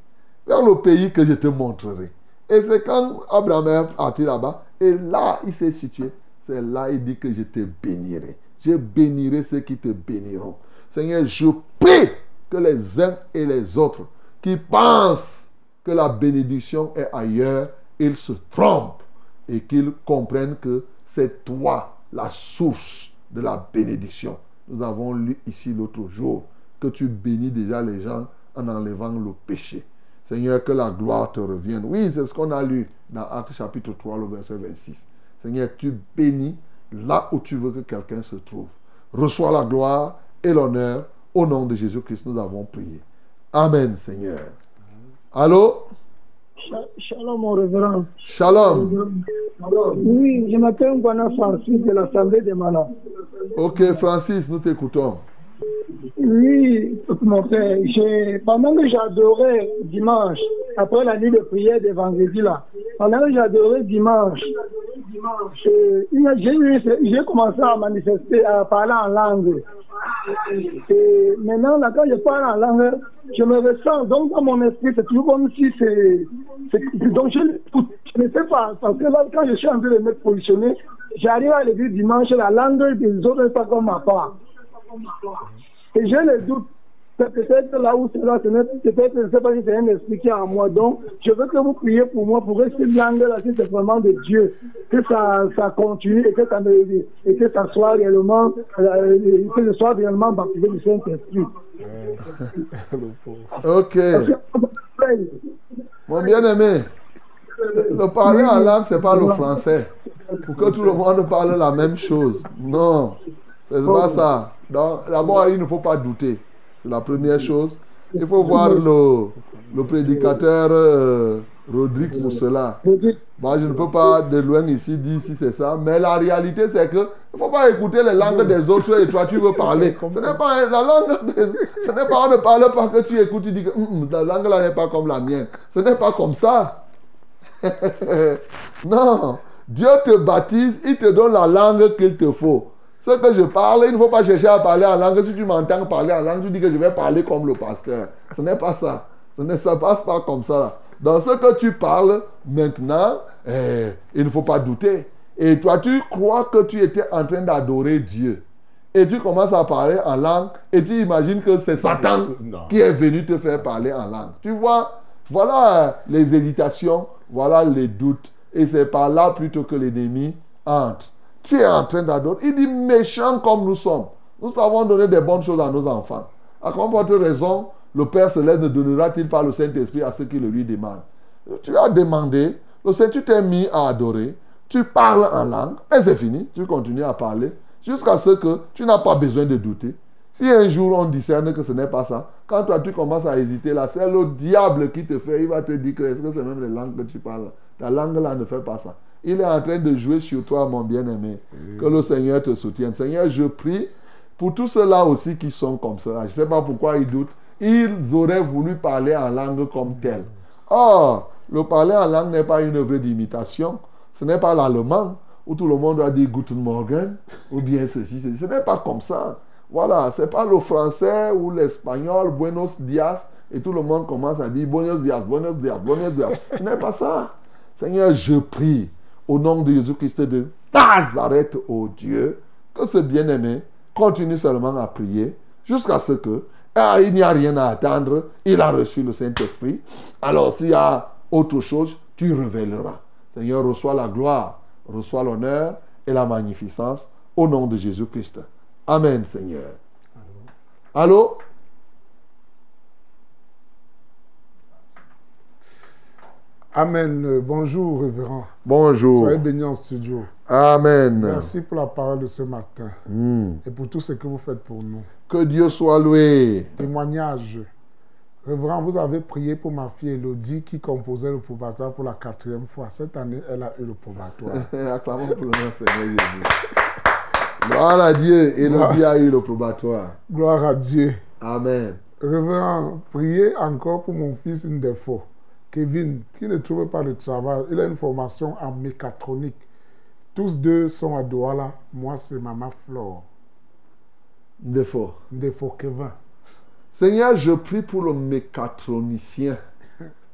vers le pays que je te montrerai. Et c'est quand Abraham est parti là-bas, et là il s'est situé. C'est là il dit que je te bénirai. Je bénirai ceux qui te béniront. Seigneur, je prie que les uns et les autres qui pensent que la bénédiction est ailleurs, ils se trompent et qu'ils comprennent que c'est toi la source de la bénédiction. Nous avons lu ici l'autre jour que tu bénis déjà les gens en enlevant le péché. Seigneur, que la gloire te revienne. Oui, c'est ce qu'on a lu dans Actes chapitre 3, le verset 26. Seigneur, tu bénis là où tu veux que quelqu'un se trouve. Reçois la gloire et l'honneur. Au nom de Jésus-Christ, nous avons prié. Amen, Seigneur. Allô? Shalom, mon révérend. Shalom. Oui, je m'appelle Gwana Francis de l'Assemblée des Malades. Ok, Francis, nous t'écoutons. Oui, mon j'ai- pendant que j'adorais dimanche, après la nuit de prière de vendredi là, pendant que j'adorais dimanche, euh, j'ai eu- j'ai commencé à manifester, à parler en langue. Et maintenant, là, quand je parle en langue, je me ressens, donc dans mon esprit, c'est toujours comme si c'est. Donc je, je ne sais pas, parce que là, quand je suis en train de me positionner, j'arrive à l'église dimanche, la langue des autres n'est pas comme ma part. Et j'ai le doute. C'est peut-être là où c'est là, c'est peut-être, je ne sais pas si c'est un esprit qui est en moi. Donc, je veux que vous priez pour moi, pour que cette langue-là, si c'est vraiment de Dieu, que ça, ça continue et que ça, me, et que ça soit réellement, euh, que je sois réellement baptisé du Saint-Esprit. Ok. Mon bien-aimé, le parler en langue, ce n'est pas le français. Pour que tout le monde parle la même chose. Non, c'est pas ça. Donc, D'abord, il ne faut pas douter. La première chose. Il faut voir le, le prédicateur euh, Rodrigue pour cela. Moi, je ne peux pas de loin ici dire si c'est ça. Mais la réalité, c'est que il ne faut pas écouter les langues des autres et toi, tu veux parler. Ce n'est pas la langue des- Ce n'est pas, on ne parle pas que tu écoutes, tu dis que Hum, hum, la langue là n'est pas comme la mienne. Ce n'est pas comme ça. non. Dieu te baptise, il te donne la langue qu'il te faut. Ce que je parle, il ne faut pas chercher à parler en langue. Si tu m'entends parler en langue, tu dis que je vais parler comme le pasteur. Ce n'est pas ça. Ce ne se passe pas comme ça. là. Dans ce que tu parles maintenant, eh, il ne faut pas douter. Et toi, tu crois que tu étais en train d'adorer Dieu. Et tu commences à parler en langue et tu imagines que c'est Satan Non. qui est venu te faire parler en langue. Tu vois, voilà les hésitations, voilà les doutes. Et c'est par là plutôt que l'ennemi entre. Tu es en train d'adorer. Il dit méchant comme nous sommes. Nous savons donner des bonnes choses à nos enfants. À quelle raison le Père Céleste ne donnera-t-il pas le Saint-Esprit à ceux qui le lui demandent? Tu as demandé, le tu t'es mis à adorer, tu parles en langue, et c'est fini. Tu continues à parler jusqu'à ce que tu n'as pas besoin de douter. Si un jour on discerne que ce n'est pas ça, quand toi tu commences à hésiter là, c'est le diable qui te fait. Il va te dire que est-ce que c'est même les langues que tu parles? Ta langue là ne fait pas ça. Il est en train de jouer sur toi, mon bien-aimé. Que le Seigneur te soutienne. Seigneur, je prie pour tous ceux-là aussi qui sont comme cela. Je ne sais pas pourquoi ils doutent. Ils auraient voulu parler en langue comme tel. Or, le parler en langue n'est pas une œuvre d'imitation. Ce n'est pas l'allemand où tout le monde doit dire Guten Morgen ou bien ceci, ceci. Ce n'est pas comme ça. Voilà, c'est pas le français ou l'espagnol, Buenos dias, et tout le monde commence à dire Buenos dias, Buenos dias, Buenos dias. Ce n'est pas ça. Seigneur, je prie au nom de Jésus-Christ de Nazareth, ô Dieu, que ce bien-aimé continue seulement à prier jusqu'à ce que ah, il n'y a rien à attendre, il a reçu le Saint-Esprit. Alors, s'il y a autre chose, tu révéleras. Seigneur, reçois la gloire, reçois l'honneur et la magnificence au nom de Jésus-Christ. Amen, Seigneur. Allô? Amen. Bonjour, révérend. Bonjour. Soyez bénis en studio. Amen. Merci pour la parole de ce matin Hmm. et pour tout ce que vous faites pour nous. Que Dieu soit loué. Témoignage. Révérend, vous avez prié pour ma fille Elodie qui composait le probatoire pour la quatrième fois. Cette année, elle a eu le probatoire. Acclamons pour le nom Seigneur Jésus. Gloire à Dieu. Élodie a eu le probatoire. Gloire à Dieu. Amen. Révérend, priez encore pour mon fils Indefo, Kevin, qui ne trouve pas de travail. Il a une formation en mécatronique. Tous deux sont à Douala. Moi, c'est Maman Flore. Défaut. Indefo Kevin. Seigneur, je prie pour le mécatronicien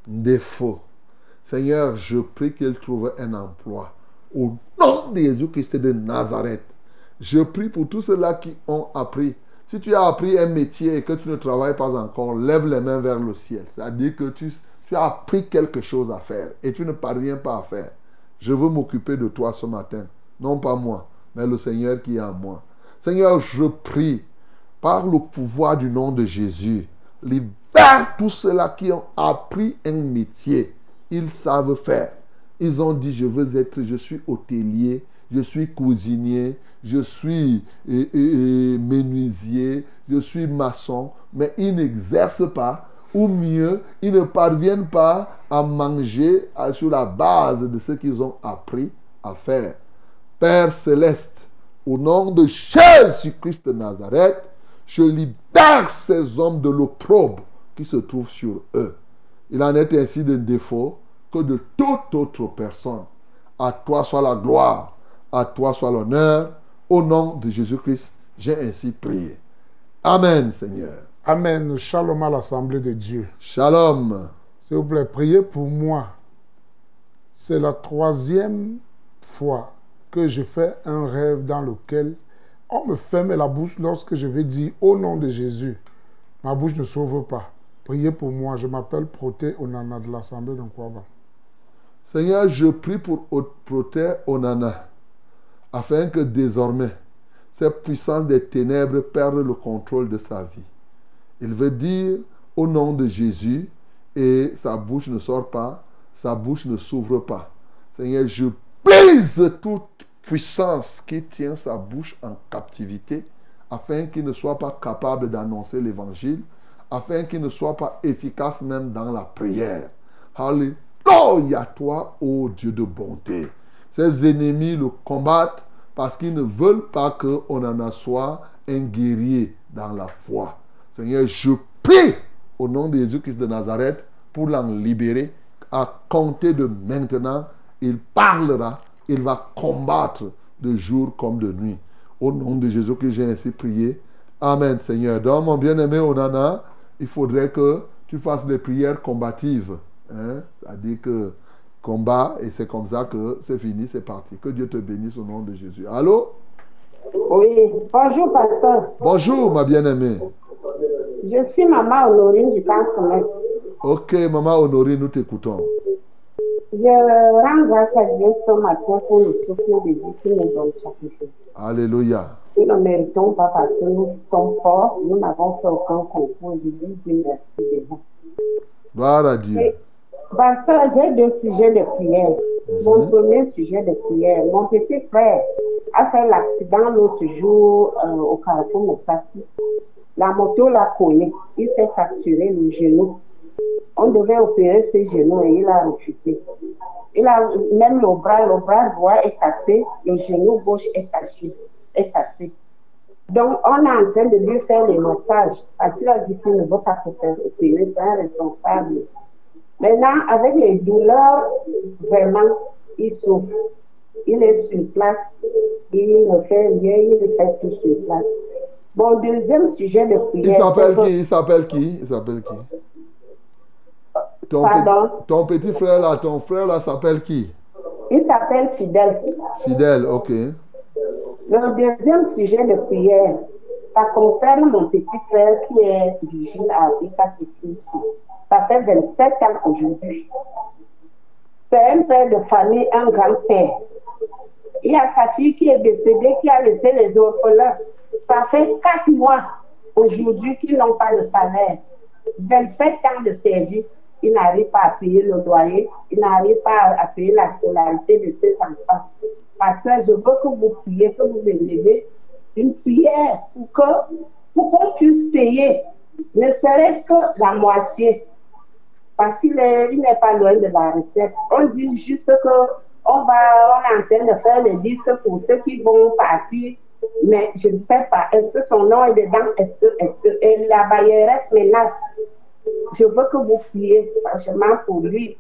défaut. Seigneur, je prie qu'il trouve un emploi. Au nom de Jésus-Christ de Nazareth, je prie pour tous ceux-là qui ont appris. Si tu as appris un métier et que tu ne travailles pas encore, lève les mains vers le ciel. C'est-à-dire que tu, tu as appris quelque chose à faire et tu ne parviens pas à faire. Je veux m'occuper de toi ce matin. Non pas moi, mais le Seigneur qui est en moi. Seigneur, je prie par le pouvoir du nom de Jésus, libère tous ceux-là qui ont appris un métier. Ils savent faire. Ils ont dit, je veux être, je suis hôtelier, je suis cuisinier, je suis menuisier, je suis maçon, mais ils n'exercent pas, ou mieux, ils ne parviennent pas à manger sur la base de ce qu'ils ont appris à faire. Père céleste, au nom de Jésus-Christ de Nazareth, je libère ces hommes de l'opprobre qui se trouve sur eux. Il en est ainsi de défaut que de toute autre personne. À toi soit la gloire, à toi soit l'honneur. Au nom de Jésus-Christ, j'ai ainsi prié. Amen, Seigneur. Amen. Shalom à l'Assemblée de Dieu. Shalom. S'il vous plaît, priez pour moi. C'est la troisième fois que je fais un rêve dans lequel on me ferme la bouche lorsque je vais dire au nom de Jésus. Ma bouche ne s'ouvre pas. Priez pour moi. Je m'appelle Proté Onana de l'Assemblée de. Seigneur, je prie pour Proté Onana, afin que désormais, cette puissance des ténèbres perde le contrôle de sa vie. Il veut dire au nom de Jésus et sa bouche ne sort pas, sa bouche ne s'ouvre pas. Seigneur, je brise toute puissance qui tient sa bouche en captivité afin qu'il ne soit pas capable d'annoncer l'évangile, afin qu'il ne soit pas efficace même dans la prière. Alléluia toi, ô Dieu de bonté. Ses ennemis le combattent parce qu'ils ne veulent pas qu'on en soit un guerrier dans la foi. Seigneur, je prie au nom de Jésus-Christ de Nazareth pour l'en libérer. À compter de maintenant, il parlera, il va combattre de jour comme de nuit. Au nom de Jésus que j'ai ainsi prié. Amen, Seigneur. Donc, mon bien-aimé Onana, il faudrait que tu fasses des prières combatives. Hein? C'est-à-dire que combat, et c'est comme ça que c'est fini, c'est parti. Que Dieu te bénisse au nom de Jésus. Allô? Oui, bonjour pasteur. Bonjour, ma bien-aimée. Je suis maman Honorine du Camp Sommet. Ok, maman Honorine, nous t'écoutons. Je rends grâce à Dieu ce matin pour le souffle de Dieu qui nous donne chaque jour. Alléluia. Nous ne méritons pas parce que nous sommes forts, nous n'avons fait aucun concours. Je dis Dieu merci déjà. Gloire à Dieu. Et, Pasteur, j'ai deux sujets de prière. Mon premier sujet de prière, mon petit frère a fait l'accident l'autre jour euh, au carrefour Messassi. La moto l'a collé. Il s'est fracturé le genou. On devait opérer ses genoux et il a refusé. Il a même le bras, le bras droit est cassé, le genou gauche est cassé. Est cassé. Donc, on est en train de lui faire les massages parce qu'il a dit qu'il ne veut pas se faire opérer, c'est un responsable. Maintenant, avec les douleurs, vraiment, il souffre. Il est sur place, il ne fait rien, il fait tout sur place. Mon deuxième sujet de prière. Il s'appelle qui? Il s'appelle qui? Il s'appelle qui? Ton Pardon? petit, ton petit frère là, ton frère là s'appelle qui? Il s'appelle Fidèle. Fidèle, ok. Le deuxième sujet de prière, ça concerne mon petit frère qui est vigile à City. Ça fait 27 ans aujourd'hui. C'est un père de famille, un grand-père. Il y a sa fille qui est décédée, qui a laissé les orphelins. Ça fait 4 mois aujourd'hui qu'ils n'ont pas de salaire. 27 ans de service. il n'arrive pas à payer le loyer, il n'arrive pas à payer la scolarité de ses enfants. Pasteur, je veux que vous priez, que vous élevez une prière pour que pour qu'on puisse payer, ne serait-ce que la moitié. Parce qu'il est- il n'est pas loin de la recette. On dit juste que on va, on est en train de faire les listes pour ceux qui vont partir. Mais je ne sais pas, est-ce que son nom est dedans? Est-ce que, est-ce que, et la bailleresse menace? Je veux que vous priez, franchement, pour lui.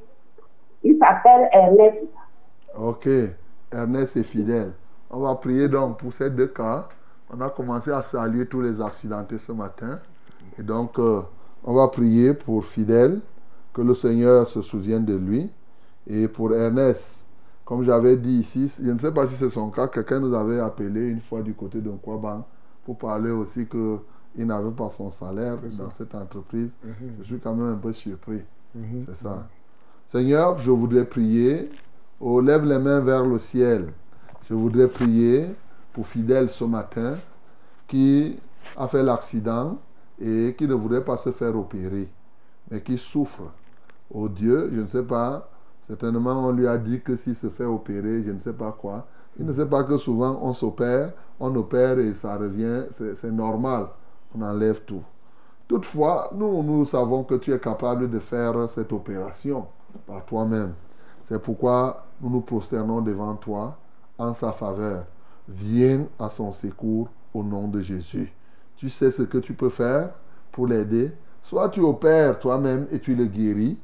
Il s'appelle Ernest. Ok, Ernest est fidèle. On va prier donc pour ces deux cas. On a commencé à saluer tous les accidentés ce matin. Et donc, euh, on va prier pour Fidèle, que le Seigneur se souvienne de lui. Et pour Ernest, comme j'avais dit ici, je ne sais pas si c'est son cas, quelqu'un nous avait appelé une fois du côté de Nkwaban pour parler aussi qu'il n'avait pas son salaire dans cette entreprise. Mhm. Je suis quand même un peu surpris. Mhm. C'est ça. Seigneur, je voudrais prier. Oh, lève les mains vers le ciel. Je voudrais prier pour Fidèle ce matin qui a fait l'accident et qui ne voudrait pas se faire opérer, mais qui souffre. Oh Dieu, je ne sais pas, certainement on lui a dit que s'il se fait opérer, je ne sais pas quoi. Il ne sait pas que souvent on s'opère, on opère et ça revient, c'est normal, on enlève tout. Toutefois, nous, nous savons que tu es capable de faire cette opération par toi-même. C'est pourquoi nous nous prosternons devant toi en sa faveur. Viens à son secours au nom de Jésus. Tu sais ce que tu peux faire pour l'aider. Soit tu opères toi-même et tu le guéris,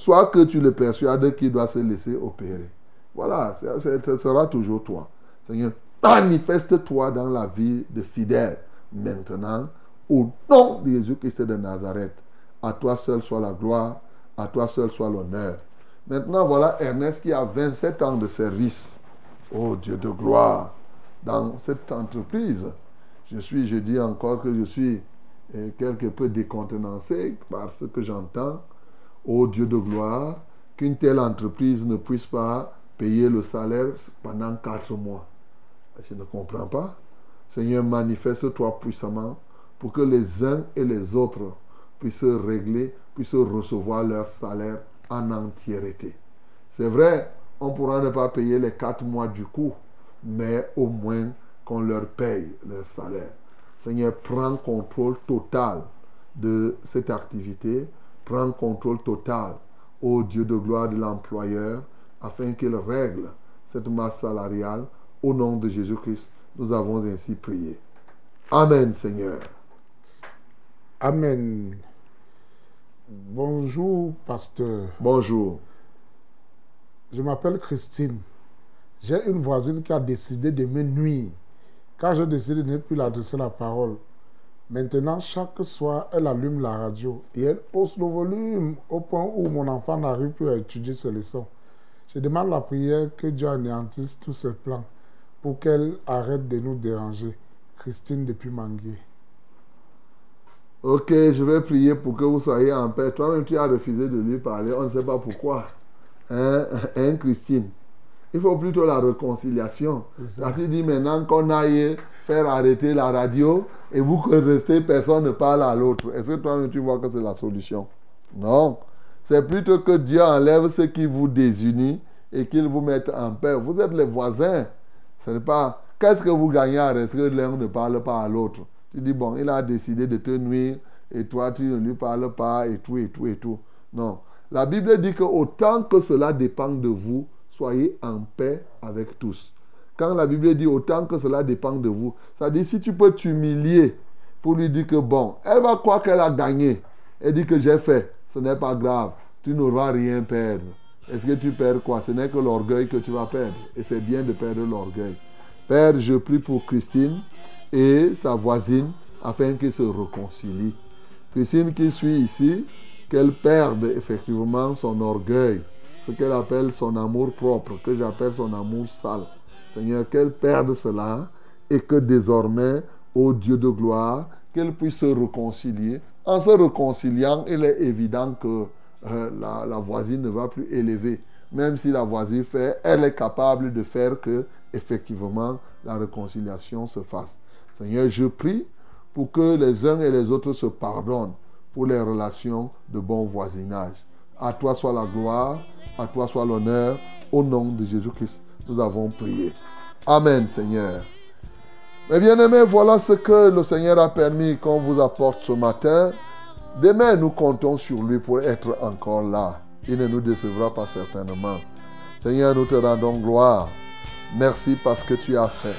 soit que tu le persuades qu'il doit se laisser opérer. Voilà, ce sera toujours toi. Seigneur, manifeste-toi dans la vie de fidèles maintenant, au nom de Jésus-Christ de Nazareth. À toi seul soit la gloire, à toi seul soit l'honneur. Maintenant, voilà Ernest qui a 27 ans de service. Oh Dieu de gloire, dans cette entreprise. Je suis, je dis encore que je suis euh, quelque peu décontenancé par ce que j'entends. Oh Dieu de gloire, qu'une telle entreprise ne puisse pas payer le salaire pendant quatre mois. Je ne comprends pas. Seigneur, manifeste-toi puissamment pour que les uns et les autres puissent régler, puissent recevoir leur salaire en entièreté. C'est vrai, on pourra ne pas payer les quatre mois du coup, mais au moins qu'on leur paye leur salaire. Seigneur, prends contrôle total de cette activité, prends contrôle total, ô Dieu de gloire de l'employeur, afin qu'il règle cette masse salariale. Au nom de Jésus-Christ, nous avons ainsi prié. Amen, Seigneur. Amen. Bonjour, pasteur. Bonjour. Je m'appelle Christine. J'ai une voisine qui a décidé de me nuire. Quand j'ai décidé de ne plus l'adresser la parole, maintenant, chaque soir, elle allume la radio et elle hausse le volume au point où mon enfant n'arrive plus à étudier ses leçons. Je demande la prière que Dieu anéantisse tous ses plans pour qu'elle arrête de nous déranger. Christine depuis Manguier. Ok, je vais prier pour que vous soyez en paix. Toi-même, tu as refusé de lui parler. On ne sait pas pourquoi. Hein, hein, Christine? Il faut plutôt la réconciliation. Là, tu dis maintenant qu'on aille arrêter la radio et vous que restez, personne ne parle à l'autre. Est-ce que toi-même, tu vois que c'est la solution? Non. C'est plutôt que Dieu enlève ce qui vous désunit et qu'il vous mette en paix. Vous êtes les voisins. Ce n'est pas. Qu'est-ce que vous gagnez à rester l'un ne parle pas à l'autre? Tu dis, bon, il a décidé de te nuire et toi, tu ne lui parles pas et tout, et tout, et tout. Non. La Bible dit que autant que cela dépend de vous, soyez en paix avec tous. Quand la Bible dit autant que cela dépend de vous, ça dit si tu peux t'humilier pour lui dire que bon, elle va croire qu'elle a gagné. Elle dit que j'ai fait, ce n'est pas grave, tu n'auras rien perdre. Est-ce que tu perds quoi? Ce n'est que l'orgueil que tu vas perdre. Et c'est bien de perdre l'orgueil. Père, je prie pour Christine et sa voisine afin qu'ils se réconcilient. Christine qui suit ici, qu'elle perde effectivement son orgueil, ce qu'elle appelle son amour propre, que j'appelle son amour sale. Seigneur, qu'elle perde cela et que désormais, ô Dieu de gloire, qu'elle puisse se réconcilier. En se réconciliant, il est évident que euh, la, voisine ne va plus élever. Même si la voisine fait, elle est capable de faire que, effectivement, la réconciliation se fasse. Seigneur, je prie pour que les uns et les autres se pardonnent pour les relations de bon voisinage. À toi soit la gloire, à toi soit l'honneur. Au nom de Jésus-Christ, nous avons prié. Amen, Seigneur. Mes bien-aimés, voilà ce que le Seigneur a permis qu'on vous apporte ce matin. Demain, nous comptons sur lui pour être encore là. Il ne nous décevra pas certainement. Seigneur, nous te rendons gloire. Merci parce que tu as fait.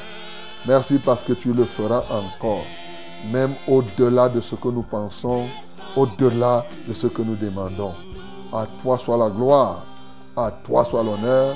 Merci parce que tu le feras encore. Même au-delà de ce que nous pensons, au-delà de ce que nous demandons. À toi soit la gloire, à toi soit l'honneur.